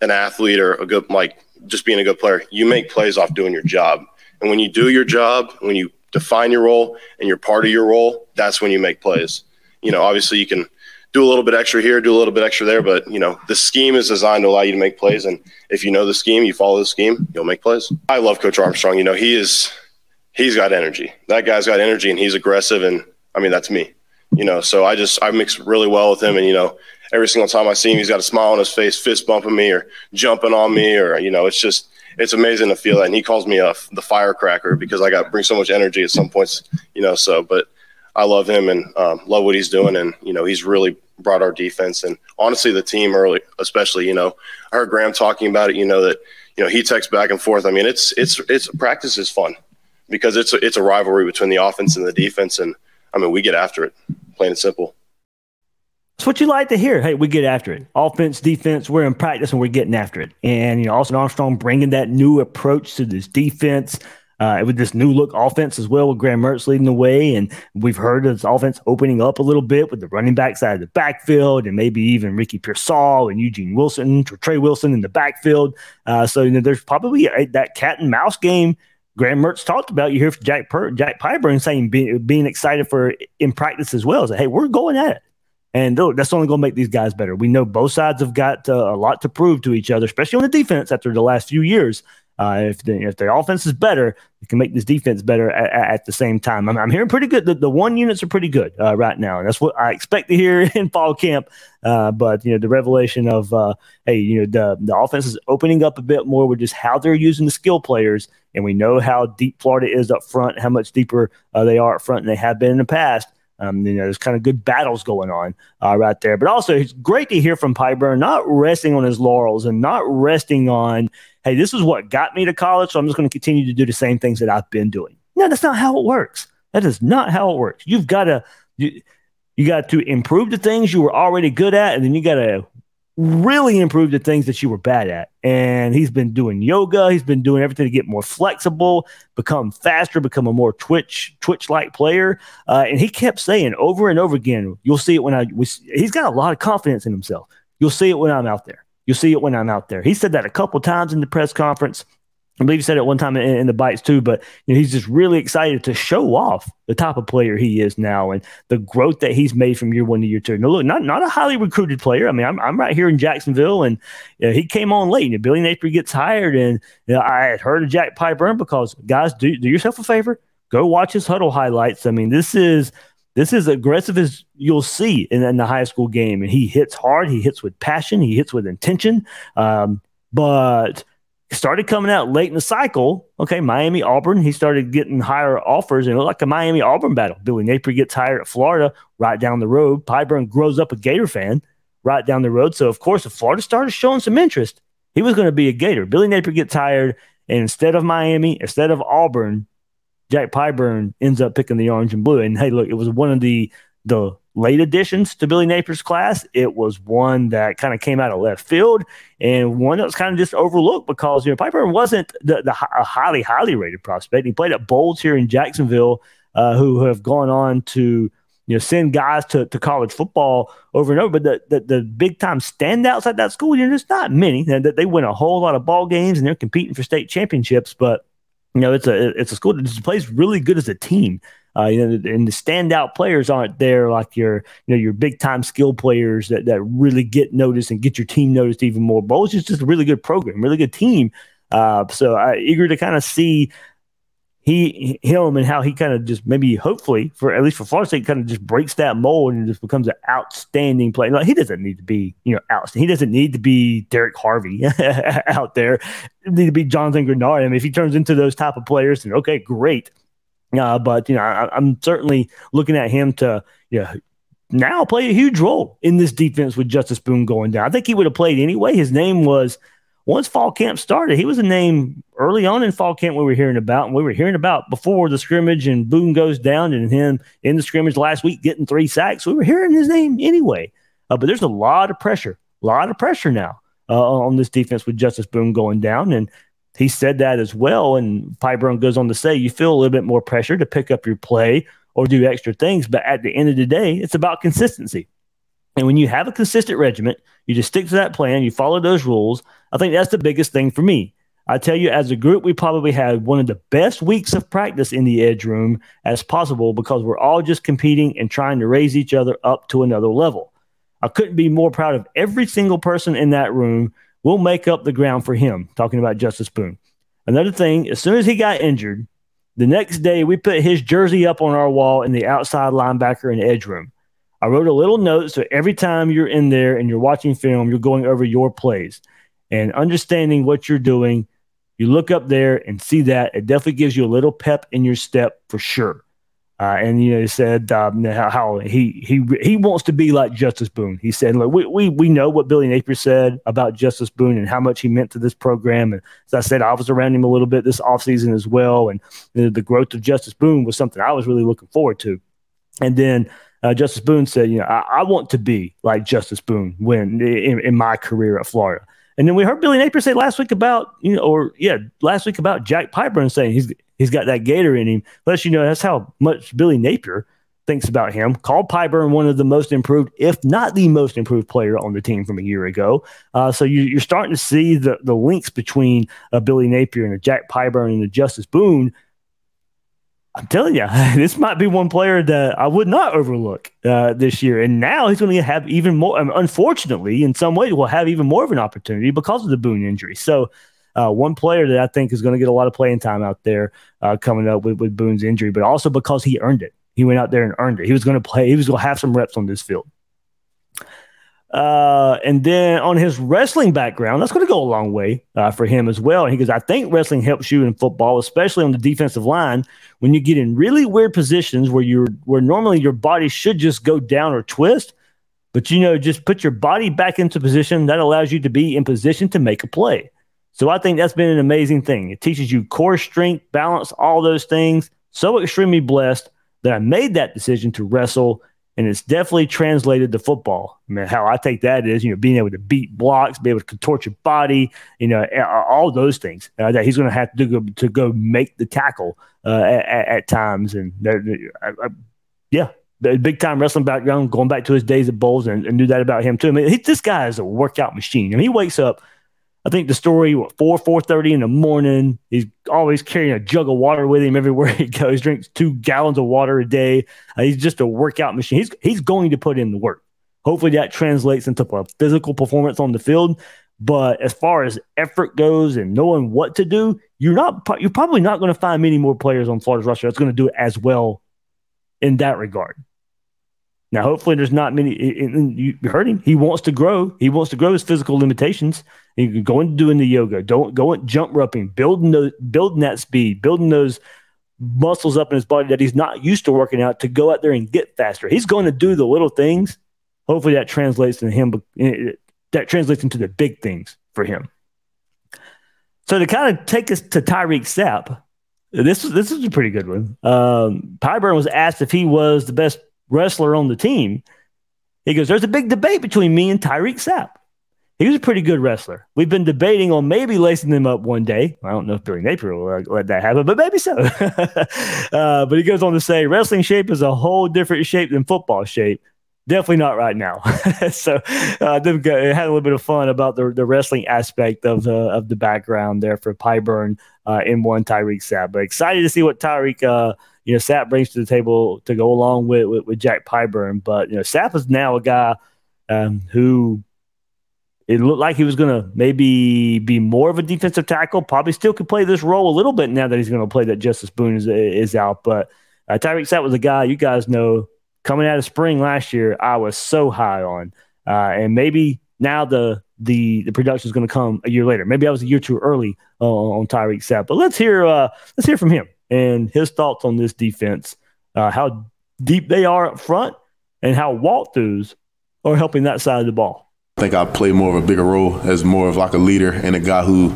an athlete or a good like just being a good player. You make plays off doing your job. And when you do your job, when you define your role and you're part of your role, that's when you make plays. You know, obviously you can do a little bit extra here, do a little bit extra there, but you know, the scheme is designed to allow you to make plays. And if you know the scheme, you follow the scheme, you'll make plays. I love Coach Armstrong. You know, he is he's got energy. That guy's got energy and he's aggressive and I mean that's me you know, so I just I mix really well with him, and you know, every single time I see him, he's got a smile on his face, fist bumping me or jumping on me, or you know, it's just it's amazing to feel that. And he calls me a the firecracker because I got bring so much energy at some points, you know. So, but I love him and um, love what he's doing, and you know, he's really brought our defense and honestly the team early, especially. You know, I heard Graham talking about it. You know that you know he texts back and forth. I mean, it's it's it's practice is fun because it's a, it's a rivalry between the offense and the defense and I mean, we get after it, plain and simple. It's what you like to hear. Hey, we get after it. Offense, defense, we're in practice and we're getting after it. And, you know, Austin Armstrong bringing that new approach to this defense uh, with this new look offense as well with Graham Mertz leading the way. And we've heard of this offense opening up a little bit with the running back side of the backfield and maybe even Ricky Pearsall and Eugene Wilson Trey Wilson in the backfield. Uh, so, you know, there's probably a, that cat and mouse game Graham Mertz talked about. You hear from Jack per- Jack Pyburn saying be, being excited for in practice as well. So hey, we're going at it, and that's only going to make these guys better. We know both sides have got uh, a lot to prove to each other, especially on the defense after the last few years. Uh, if the if the offense is better, you can make this defense better at, at the same time. I'm, I'm, hearing pretty good. The, the one units are pretty good uh, right now, and that's what I expect to hear in fall camp. Uh, but you know, the revelation of uh, hey, you know, the the offense is opening up a bit more with just how they're using the skill players, and we know how deep Florida is up front, how much deeper uh, they are up front than they have been in the past. Um, you know, there's kind of good battles going on uh, right there. But also, it's great to hear from Pyburn not resting on his laurels and not resting on, hey, this is what got me to college, so I'm just going to continue to do the same things that I've been doing. No, that's not how it works. That is not how it works. You've got to you, you got to improve the things you were already good at, and then you got to really improve the things that you were bad at. And he's been doing yoga. He's been doing everything to get more flexible, become faster, become a more twitch twitch like player. Uh, and he kept saying over and over again, "You'll see it when I." We, he's got a lot of confidence in himself. You'll see it when I'm out there. You'll see it when I'm out there. He said that a couple times in the press conference. I believe he said it one time in, in the bites too, but you know, he's just really excited to show off the type of player he is now and the growth that he's made from year one to year two. No, look, not not a highly recruited player. I mean, I'm, I'm right here in Jacksonville, and you know, he came on late. And Billy Napier gets hired, and you know, I had heard of Jack Pyburn because guys, do do yourself a favor, go watch his Hudl highlights. I mean, this is this is aggressive as you'll see in, in, the high school game, and he hits hard. He hits with passion. He hits with intention. Um, but started coming out late in the cycle. Okay, Miami, Auburn. He started getting higher offers, and it looked like a Miami Auburn battle. Billy Napier gets hired at Florida, right down the road. Pyburn grows up a Gator fan, right down the road. So of course, if Florida started showing some interest, he was going to be a Gator. Billy Napier gets hired, and instead of Miami, instead of Auburn, Jack Pyburn ends up picking the orange and blue. And hey, look, it was one of the the late additions to Billy Napier's class. It was one that kind of came out of left field and one that was kind of just overlooked because, you know, Pyburn wasn't the, the a highly, highly rated prospect. He played at Bolles here in Jacksonville, uh, who have gone on to, you know, send guys to, to college football over and over. But the, the, the big time standouts at that school, you know, there's not many. They, they win a whole lot of ball games and they're competing for state championships. But, you know, it's a it's a school that just plays really good as a team. Uh, you know, and the standout players aren't there like your, you know, your big time skill players that, that really get noticed and get your team noticed even more. Bolles is just a really good program, really good team. Uh, so I eager to kind of see he him and how he kind of just maybe hopefully for at least for Florida State kind of just breaks that mold and just becomes an outstanding player. Like he doesn't need to be you know outstanding. He doesn't need to be Derrick Harvey out there. He need to be Jonathan Greenard. I mean, if he turns into those type of players, then okay, great. Uh, but you know, I, am certainly looking at him to you know, now play a huge role in this defense with Justus Boone going down. I think he would have played anyway. His name was once fall camp started. He was a name early on in fall camp we were hearing about, and we were hearing about before the scrimmage and Boone goes down and him in the scrimmage last week getting three sacks. We were hearing his name anyway. Uh, but there's a lot of pressure, a lot of pressure now uh, on this defense with Justus Boone going down, and he said that as well. And Pyburn goes on to say, you feel a little bit more pressure to pick up your play or do extra things. But at the end of the day, it's about consistency. And when you have a consistent regiment, you just stick to that plan, you follow those rules. I think that's the biggest thing for me. I tell you, as a group, we probably had one of the best weeks of practice in the edge room as possible because we're all just competing and trying to raise each other up to another level. I couldn't be more proud of every single person in that room we'll make up the ground for him, talking about Justus Boone. Another thing, as soon as he got injured, the next day we put his jersey up on our wall in the outside linebacker and edge room. I wrote a little note so every time you're in there and you're watching film, you're going over your plays and understanding what you're doing. You look up there and see that it definitely gives you a little pep in your step for sure. Uh, and you know, he said um, how, how, he he he wants to be like Justus Boone. He said, "Look, we, we we know what Billy Napier said about Justus Boone and how much he meant to this program." And as I said, I was around him a little bit this offseason as well, and the, growth of Justus Boone was something I was really looking forward to. And then uh, Justus Boone said, "You know, I, I, want to be like Justus Boone when in, in my career at Florida." And then we heard Billy Napier say last week about, you know, or yeah, last week about Jack Pyburn saying he's he's got that Gator in him. Lets you know that's how much Billy Napier thinks about him. Called Pyburn one of the most improved, if not the most improved player on the team from a year ago. Uh, so you, are starting to see the the links between uh, Billy Napier and the Jack Pyburn and the Justus Boone I'm telling you, this might be one player that I would not overlook uh, this year. And now he's going to have even more. I mean, unfortunately, in some ways, will have even more of an opportunity because of the Boone injury. So, uh, one player that I think is going to get a lot of playing time out there uh, coming up with, with Boone's injury, but also because he earned it. He went out there and earned it. He was going to play. He was going to have some reps on this field. Uh, and then on his wrestling background, that's going to go a long way uh, for him as well. And he goes, I think wrestling helps you in football, especially on the defensive line, when you get in really weird positions where you're where normally your body should just go down or twist, but you know, just put your body back into position that allows you to be in position to make a play. So I think that's been an amazing thing. It teaches you core strength, balance, all those things. So extremely blessed that I made that decision to wrestle and it's definitely translated to football. I mean, how I take that is, you know, being able to beat blocks, be able to contort your body, you know, all those things uh, that he's going to have to go to go make the tackle uh, at, at, times. And uh, yeah, big time wrestling background, going back to his days at Bolles, and, and knew that about him too. I mean, he, this guy is a workout machine. I mean, he wakes up I think the story what, four four thirty in the morning. He's always carrying a jug of water with him everywhere he goes. He drinks two gallons of water a day. Uh, he's just a workout machine. He's he's going to put in the work. Hopefully that translates into a physical performance on the field. But as far as effort goes and knowing what to do, you're not you're probably not going to find many more players on Florida's roster that's going to do it as well in that regard. Now, hopefully, there's not many. You heard him. He wants to grow. He wants to grow his physical limitations. He going doing the yoga, don't go jump roping, building those, building that speed, building those muscles up in his body that he's not used to working out to go out there and get faster. He's going to do the little things. Hopefully, that translates to him. That translates into the big things for him. So to kind of take us to Tyreak Sapp, this is this is a pretty good one. Um, Pyburn was asked if he was the best wrestler on the team. He goes, There's a big debate between me and Tyreak Sapp. He was a pretty good wrestler. We've been debating on maybe lacing him up one day. I don't know if Billy Napier will let that happen, but maybe so. uh, but he goes on to say, wrestling shape is a whole different shape than football shape. Definitely not right now. so uh, had a little bit of fun about the, the wrestling aspect of the of the background there for Pyburn uh, in one Tyreak Sapp. But excited to see what Tyreak uh, you know, Sapp brings to the table to go along with, with, with Jack Pyburn. But, you know, Sapp is now a guy um, who it looked like he was going to maybe be more of a defensive tackle. Probably still could play this role a little bit now that he's going to play that Justus Boone is, is out. But uh, Tyreak Sapp was a guy you guys know coming out of spring last year. I was so high on, uh, and maybe now the the the production is going to come a year later. Maybe I was a year too early uh, on Tyreak Sapp. But let's hear uh, let's hear from him and his thoughts on this defense, uh, how deep they are up front, and how walkthroughs are helping that side of the ball. I think I play more of a bigger role as more of like a leader and a guy who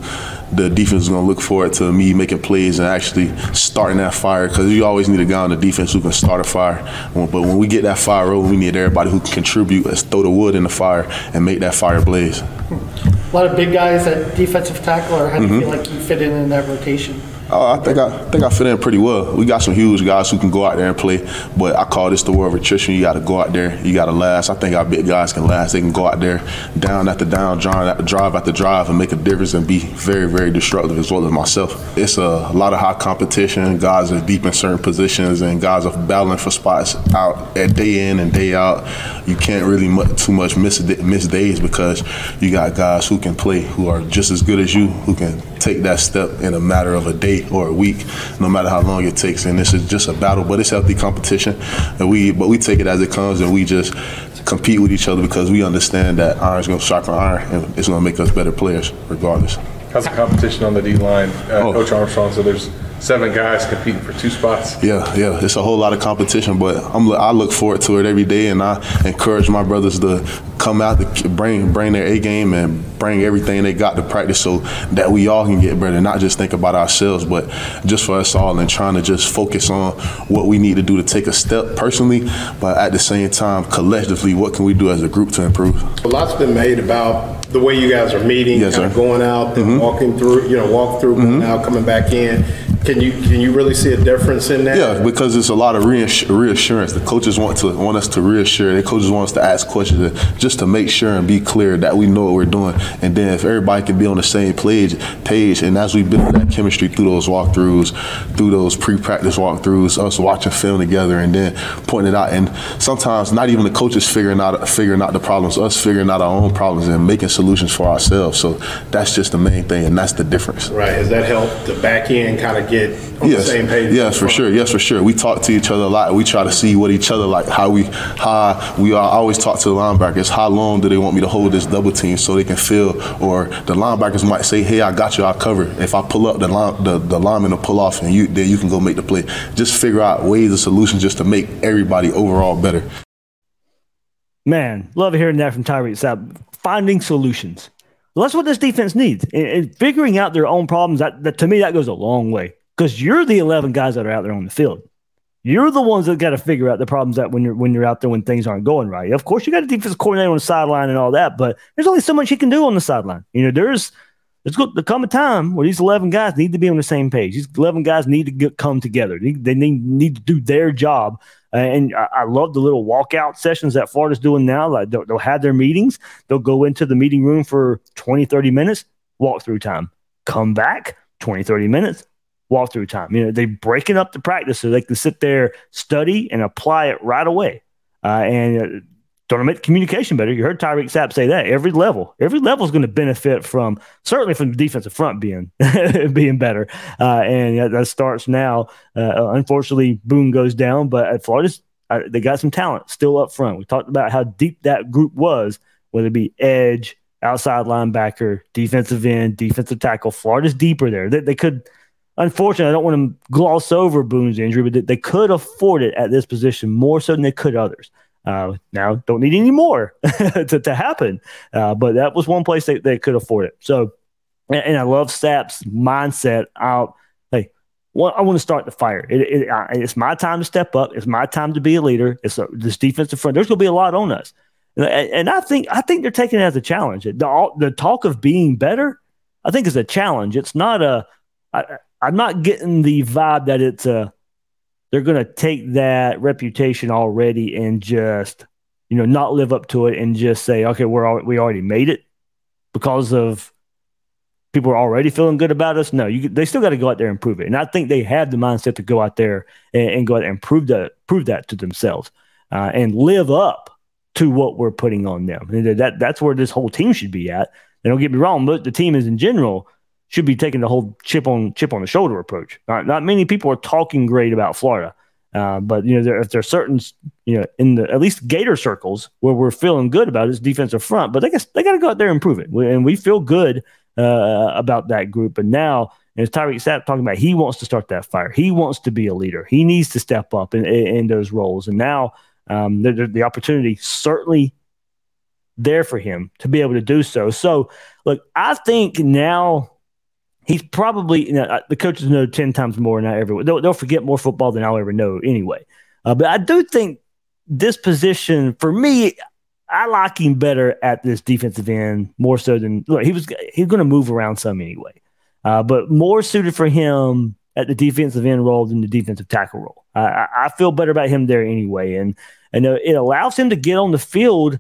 the defense is going to look forward to me making plays and actually starting that fire because you always need a guy on the defense who can start a fire. But when we get that fire rolling, we need everybody who can contribute, let's throw the wood in the fire and make that fire blaze. A lot of big guys at defensive tackle, or how do you mm-hmm. feel like you fit in in that rotation? Oh, I think I, I think I fit in pretty well. We got some huge guys who can go out there and play, but I call this the war of attrition. You got to go out there, you got to last. I think our big guys can last. They can go out there, down after down, drive, after drive, and make a difference and be very, very destructive as well as myself. It's a lot of high competition. Guys are deep in certain positions, and guys are battling for spots out at day in and day out. You can't really too much miss miss days because you got guys who can play, who are just as good as you, who can take that step in a matter of a day or a week, no matter how long it takes. And this is just a battle, but it's healthy competition. And we, but we take it as it comes, and we just compete with each other because we understand that iron's going to sharpen iron, and it's going to make us better players, regardless. How's the competition on the D line, uh, oh. Coach Armstrong? So there's seven guys competing for two spots. Yeah, yeah, it's a whole lot of competition, but I'm I look forward to it every day, and I encourage my brothers to come out to bring bring their A game and bring everything they got to practice, so that we all can get better. Not just think about ourselves, but just for us all, and trying to just focus on what we need to do to take a step personally, but at the same time collectively, what can we do as a group to improve? A lot's been made about the way you guys are meeting, yes, kind of going out, mm-hmm. walking through, you know, walk through, mm-hmm. going out, coming back in. Can you can you really see a difference in that? Yeah, because it's a lot of reassurance. The coaches want to want us to reassure. The coaches want us to ask questions just to make sure and be clear that we know what we're doing. And then if everybody can be on the same page, page, and as we build that chemistry through those walkthroughs, through those pre-practice walkthroughs, us watching film together, and then pointing it out. And sometimes not even the coaches figuring out figuring out the problems, us figuring out our own problems and making solutions for ourselves. So that's just the main thing, and that's the difference. Right. Has that helped the back end kind of get on yes. the same page? Yes, for sure. Yes, for sure. We talk to each other a lot. We try to see what each other like, how we, how we are, always talk to the linebackers. How long do they want me to hold this double team so they can feel, or the linebackers might say, "Hey, I got you. I'll cover. If I pull up, the line, the, the lineman will pull off, and you then you can go make the play. Just figure out ways and solutions just to make everybody overall better. Man, love hearing that from Tyreak Sapp. Finding solutions. Well, that's what this defense needs. And, and figuring out their own problems, that, that, to me, that goes a long way because you're the 11 guys that are out there on the field. You're the ones that got to figure out the problems that when you're when you're out there when things aren't going right. Of course, you got a defensive coordinator on the sideline and all that, but there's only so much he can do on the sideline. You know, there's there's going to come a time where these 11 guys need to be on the same page. These 11 guys need to get, come together. They, they need, need to do their job. And I, I, love the little walkout sessions that Florida's doing now. Like they'll, they'll have their meetings. They'll go into the meeting room for 20, 30 minutes, walk through time, come back 20, 30 minutes, walk through time. You know, they're breaking up the practice so they can sit there, study, and apply it right away. Uh, and uh, don't make communication better. You heard Tyreak Sapp say that every level, every level is going to benefit from certainly from the defensive front being being better. Uh, and that starts now. Uh, unfortunately, Boone goes down, but at Florida's uh, they got some talent still up front. We talked about how deep that group was, whether it be edge, outside linebacker, defensive end, defensive tackle. Florida's deeper there. They, they could. Unfortunately, I don't want to gloss over Boone's injury, but they could afford it at this position more so than they could others. Uh, now, don't need any more to, to happen. Uh, but that was one place they, they could afford it. So, and, I love Sapp's mindset out. Hey, well, I want to start the fire. It, it, it's my time to step up. It's my time to be a leader. It's a, this defensive front. There's going to be a lot on us. And, and I think I think they're taking it as a challenge. The, the talk of being better, I think, is a challenge. It's not a. I, I'm not getting the vibe that it's a they're going to take that reputation already and just you know not live up to it and just say okay we're all, we already made it. Because of people are already feeling good about us? No you, they still got to go out there and prove it. And i think they have the mindset to go out there and, and go out and prove that prove that to themselves uh, and live up to what we're putting on them. And that that's where this whole team should be at. And don't get me wrong but the team is in general should be taking the whole chip on chip on the shoulder approach. Not, not many people are talking great about Florida, uh, but you know there, if certain you know in the at least Gator circles where we're feeling good about his defensive front, but they guess they got to go out there and prove it, and we feel good uh, about that group. And now, as Tyreak Sapp talking about, he wants to start that fire. He wants to be a leader. He needs to step up in, in, in those roles. And now um, the, the opportunity certainly there for him to be able to do so. So, look, I think now he's probably you know, uh, the coaches know 10 times more than I ever. They'll, they'll forget more football than I'll ever know anyway. Uh, but I do think this position, for me, I like him better at this defensive end more so than look, he was he's going to move around some anyway, uh, but more suited for him at the defensive end role than the defensive tackle role. I, I feel better about him there anyway, and and it allows him to get on the field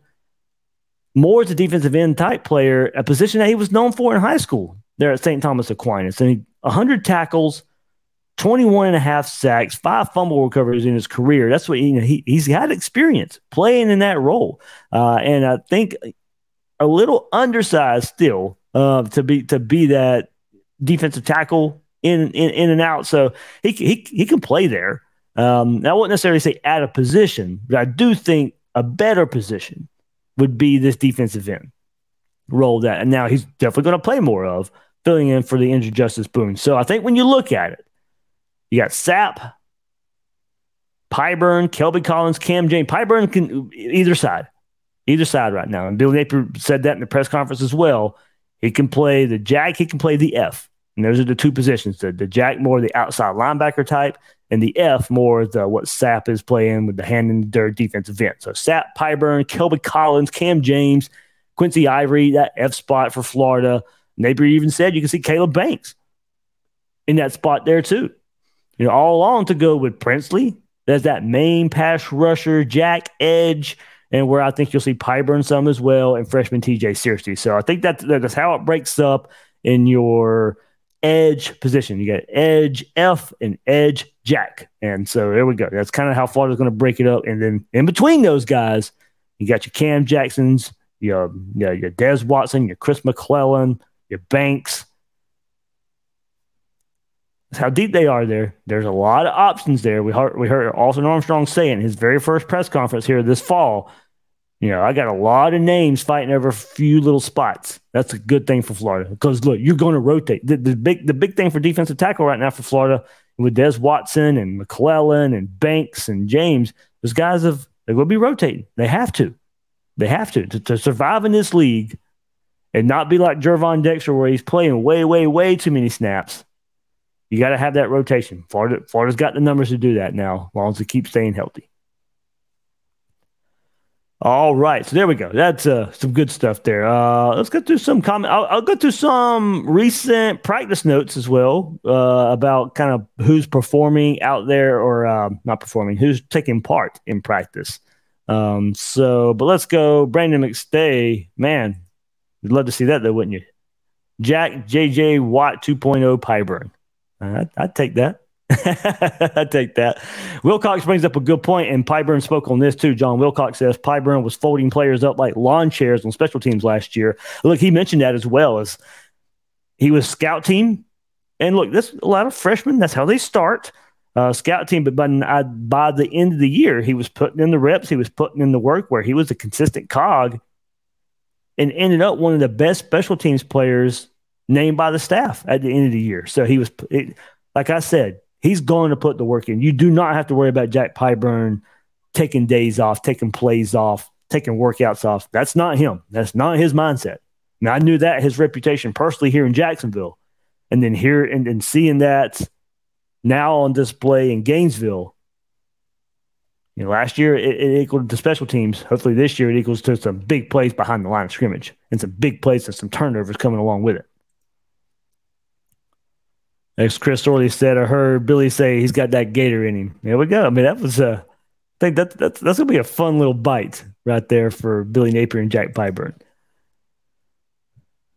more as a defensive end type player, a position that he was known for in high school there at St. Thomas Aquinas. And 100 tackles, 21 and a half sacks, five fumble recoveries in his career. That's what you know, he, he's had experience playing in that role. Uh, and I think a little undersized still uh, to be to be that defensive tackle in in, in and out. So he, he, he can play there. Um, I wouldn't necessarily say out of position, but I do think a better position would be this defensive end role that, and now he's definitely going to play more of filling in for the injured Justus Boone. So I think when you look at it, you got Sapp, Pyburn, Kelby Collins, Cam James. Pyburn can either side, either side right now. And Bill Napier said that in the press conference as well. He can play the jack, he can play the F. And those are the two positions. The, the jack more the outside linebacker type, and the F more the what Sapp is playing with the hand in the dirt defensive end. So Sapp, Pyburn, Kelby Collins, Cam James, Quincy Ivory, that F spot for Florida. Napier even said you can see Caleb Banks in that spot there too. You know, all along to go with Princely. There's that main pass rusher, Jack Edge, and where I think you'll see Pyburn some as well, and freshman TJ Searcy. So I think that that's how it breaks up in your edge position. You got edge F and edge Jack. And so there we go. That's kind of how Florida's going to break it up. And then in between those guys, you got your Cam Jacksons, your, your, your Des Watson, your Chris McClellan, your Banks. That's how deep they are there. There's a lot of options there. We heard, we heard Austin Armstrong saying his very first press conference here this fall. You know, I got a lot of names fighting over a few little spots. That's a good thing for Florida because look, you're going to rotate. The, the big the big thing for defensive tackle right now for Florida with Des Watson and McClellan and Banks and James, those guys have going to be rotating. They have to. They have to, to, to survive in this league and not be like Gervon Dexter, where he's playing way, way, way too many snaps. You got to have that rotation. Florida, Florida's got the numbers to do that now, as long as they keep staying healthy. All right, so there we go. That's uh, some good stuff there. Uh, let's go through some comment. I'll, I'll, go through some recent practice notes as well uh, about kind of who's performing out there or uh, not performing, who's taking part in practice. Um, so, but let's go. Brandon McStay, man, you'd love to see that though, wouldn't you? Jack JJ Watt 2.0 Pyburn. I'd, I'd take that. I take that. Wilcox brings up a good point, and Pyburn spoke on this too. John Wilcox says Pyburn was folding players up like lawn chairs on special teams last year. Look, he mentioned that as well as he was scout team, and look, there's a lot of freshmen. That's how they start. Uh, scout team, but by, by the end of the year, he was putting in the reps, he was putting in the work where he was a consistent cog and ended up one of the best special teams players named by the staff at the end of the year. So he was, it, like I said, He's going to put the work in. You do not have to worry about Jack Pyburn taking days off, taking plays off, taking workouts off. That's not him. That's not his mindset. Now I knew that his reputation personally here in Jacksonville, and then here and, and seeing that now on display in Gainesville. You know, last year it, it equaled to special teams. Hopefully this year it equals to some big plays behind the line of scrimmage and some big plays and some turnovers coming along with it. As Chris Sorley said, I heard Billy say he's got that gator in him. There we go. I mean, that was uh, I think that that's that's gonna be a fun little bite right there for Billy Napier and Jack Pyburn.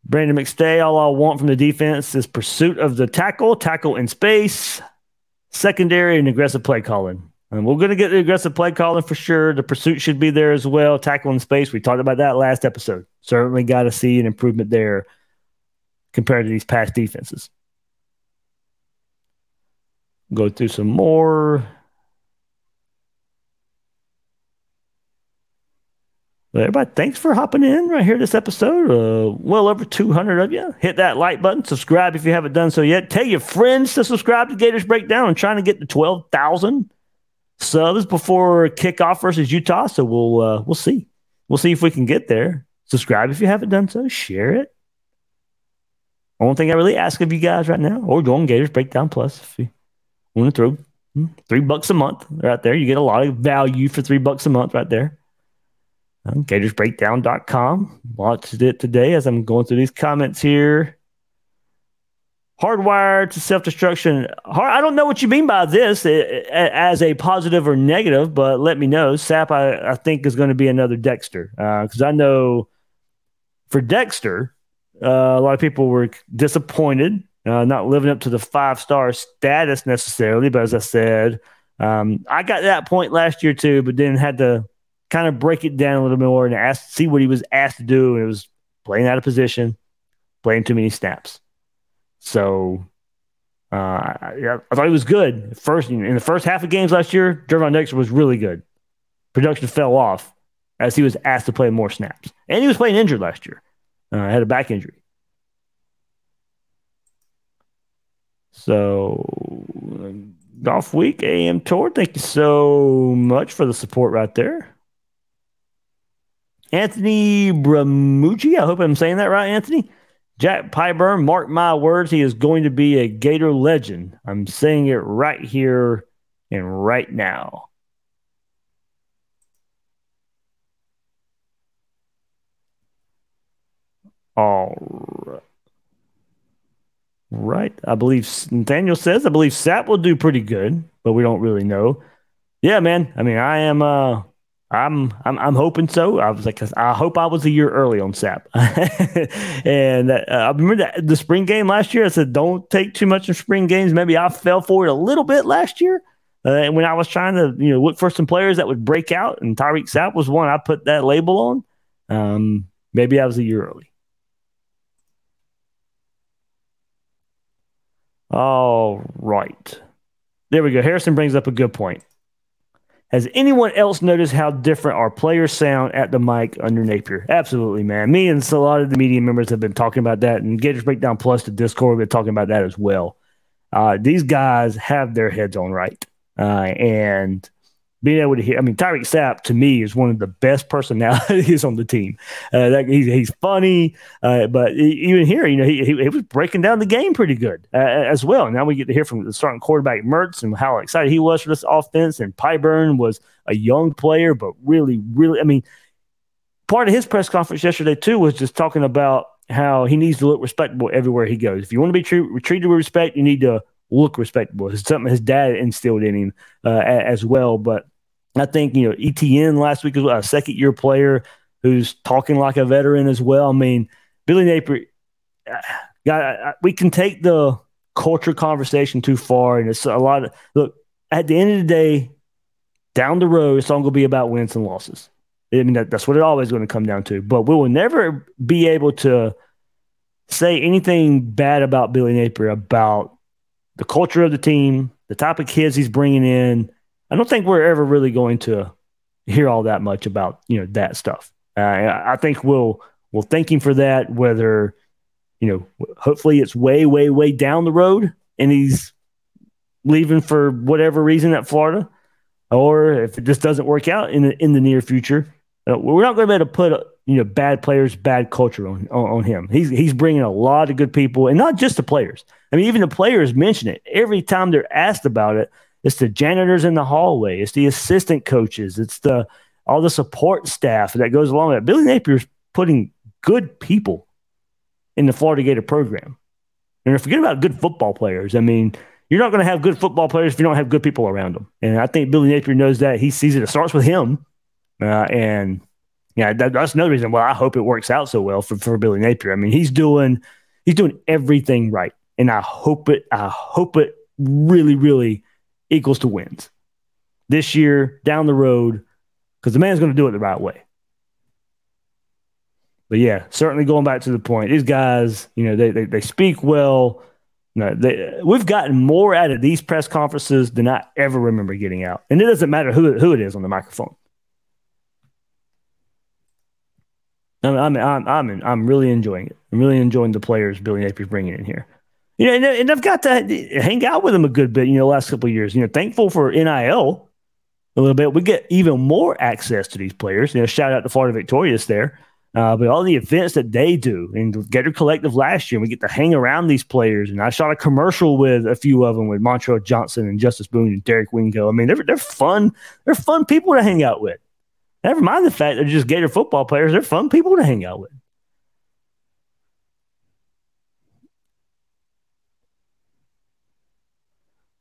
Brandon McStay, all I want from the defense is pursuit of the tackle, tackle in space, secondary, and aggressive play calling. And we're going to get the aggressive play calling for sure. The pursuit should be there as well. Tackling space. We talked about that last episode. Certainly got to see an improvement there compared to these past defenses. Go through some more. Everybody, thanks for hopping in right here this episode. Uh, well over 200 of you. Hit that like button. Subscribe if you haven't done so yet. Tell your friends to subscribe to Gators Breakdown. I'm trying to get to 12,000 subs before kickoff versus Utah. So we'll uh, we'll see. We'll see if we can get there. Subscribe if you haven't done so. Share it. Only thing I really ask of you guys right now, or join Gators Breakdown Plus if you want to throw hmm, three bucks a month right there. You get a lot of value for three bucks a month right there. GatorsBreakdown.com. Watched it today as I'm going through these comments here. Hardwired to self destruction. I don't know what you mean by this eh, eh, as a positive or negative, but let me know. Sapp, I, I think, is going to be another Dexter because uh, I know for Dexter, uh, a lot of people were disappointed uh, not living up to the five star status necessarily. But as I said, um, I got that point last year too, but then had to kind of break it down a little more and ask, see what he was asked to do. And it was playing out of position, playing too many snaps. So uh, I, I, thought he was good. First, in the first half of games last year, Gervon Dexter was really good. Production fell off as he was asked to play more snaps. And he was playing injured last year. Uh, had a back injury. So, Golf Week AM Tour, thank you so much for the support right there. Anthony Bramucci, I hope I'm saying that right, Anthony. Jack Pyburn, mark my words, he is going to be a Gator legend. I'm saying it right here and right now. All right. I believe Nathaniel says, I believe Sapp will do pretty good, but we don't really know. Yeah, man. I mean, I am, uh, I'm, I'm, I'm hoping so. I was like, I hope I was a year early on Sapp. and uh, I remember that, the spring game last year. I said, don't take too much of spring games. Maybe I fell for it a little bit last year. Uh, and when I was trying to, you know, look for some players that would break out, and Tyreak Sapp was one I put that label on. Um, maybe I was a year early. All right. There we go. Harrison brings up a good point. Has anyone else noticed how different our players sound at the mic under Napier? Absolutely, man. Me and a lot of the media members have been talking about that, and Gators Breakdown Plus, the Discord, we've been talking about that as well. Uh, these guys have their heads on right, uh, and being able to hear. I mean, Tyreak Sapp to me is one of the best personalities on the team. Uh, that, he's, he's funny, uh, but even here, you know, he, he, he, was breaking down the game pretty good uh, as well. And now we get to hear from the starting quarterback Mertz and how excited he was for this offense. And Pyburn was a young player, but really, really, I mean, part of his press conference yesterday too was just talking about how he needs to look respectable everywhere he goes. If you want to be treated, treated with respect, you need to look respectable. It's something his dad instilled in him uh, as well. But I think, you know, ETN last week was a second year player who's talking like a veteran as well. I mean, Billy Napier, uh, we can take the culture conversation too far. And it's a lot of, look, at the end of the day, down the road, it's all going to be about wins and losses. I mean, that, that's what it always going to come down to. But we will never be able to say anything bad about Billy Napier about the culture of the team, the type of kids he's bringing in, I don't think we're ever really going to hear all that much about you know that stuff. Uh, I think we'll we'll thank him for that. Whether you know, hopefully it's way, way, way down the road, and he's leaving for whatever reason at Florida, or if it just doesn't work out in the in the near future, uh, we're not going to be able to put you know bad players, bad culture on, on, on him. He's he's bringing a lot of good people, and not just the players. I mean, even the players mention it every time they're asked about it. It's the janitors in the hallway. It's the assistant coaches. It's the all the support staff that goes along with it. Billy Napier's putting good people in the Florida Gator program. And forget about good football players. I mean, you're not going to have good football players if you don't have good people around them. And I think Billy Napier knows that. He sees it. It starts with him. Uh, and yeah, that, that's another reason why I hope it works out so well for, for Billy Napier. I mean, he's doing he's doing everything right. And I hope it I hope it really, really equals to wins this year down the road because the man's going to do it the right way. But yeah, certainly going back to the point, these guys, you know, they they, they speak well. No, they, we've gotten more out of these press conferences than I ever remember getting out, and it doesn't matter who who it is on the microphone. I'm I'm I'm I'm, I'm really enjoying it. I'm really enjoying the players Billy Napier's bringing in here. You know, and, I've got to hang out with them a good bit, you know, last couple of years. You know, thankful for NIL a little bit. We get even more access to these players. You know, shout out to Florida Victorious there. Uh, but all the events that they do and Gator Collective last year, we get to hang around these players. And I shot a commercial with a few of them with Montrell Johnson and Justus Boone and Derek Wingo. I mean, they're, they're fun. They're fun people to hang out with. Never mind the fact they're just Gator football players. They're fun people to hang out with.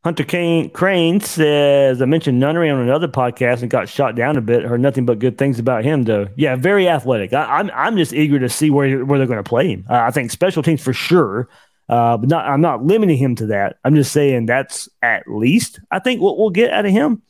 Hunter Kane, Crane says, I mentioned Nunnery on another podcast and got shot down a bit. Heard nothing but good things about him, though. Yeah, very athletic. I, am I'm, I'm just eager to see where where they're going to play him. Uh, I think special teams for sure, uh, but not, I'm not limiting him to that. I'm just saying that's at least I think what we'll get out of him.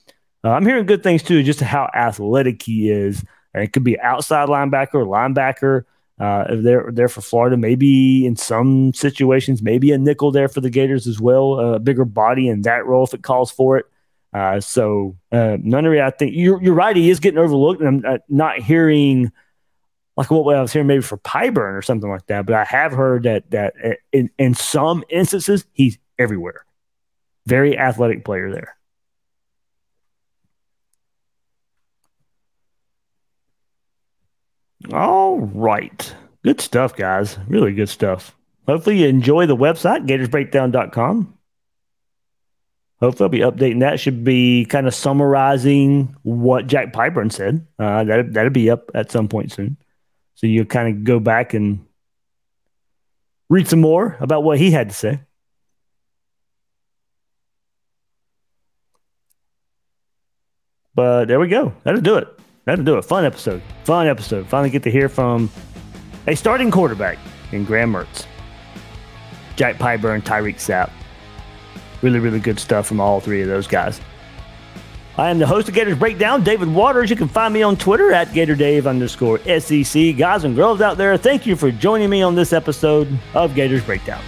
Uh, I'm hearing good things too, just how athletic he is. And it could be outside linebacker, linebacker. Uh, they're there for Florida. Maybe in some situations, maybe a nickel there for the Gators as well. A bigger body in that role if it calls for it. Uh, so uh, Nunnery, I think you're you're right. He is getting overlooked, and I'm uh, not hearing like what I was hearing maybe for Pyburn or something like that. But I have heard that that uh, in in some instances he's everywhere. Very athletic player there. All right. Good stuff, guys. Really good stuff. Hopefully, you enjoy the website, gatorsbreakdown.com. Hopefully, I'll be updating that. Should be kind of summarizing what Jack Pyburn said. Uh, that, that'll be up at some point soon. So you'll kind of go back and read some more about what he had to say. But there we go. That'll do it. That'll do it. Fun episode. Fun episode. Finally get to hear from a starting quarterback in Graham Mertz. Jack Pyburn, Tyreak Sapp. Really, really good stuff from all three of those guys. I am the host of Gators Breakdown, David Waters. You can find me on Twitter at GatorDave underscore SEC. Guys and girls out there, thank you for joining me on this episode of Gators Breakdown.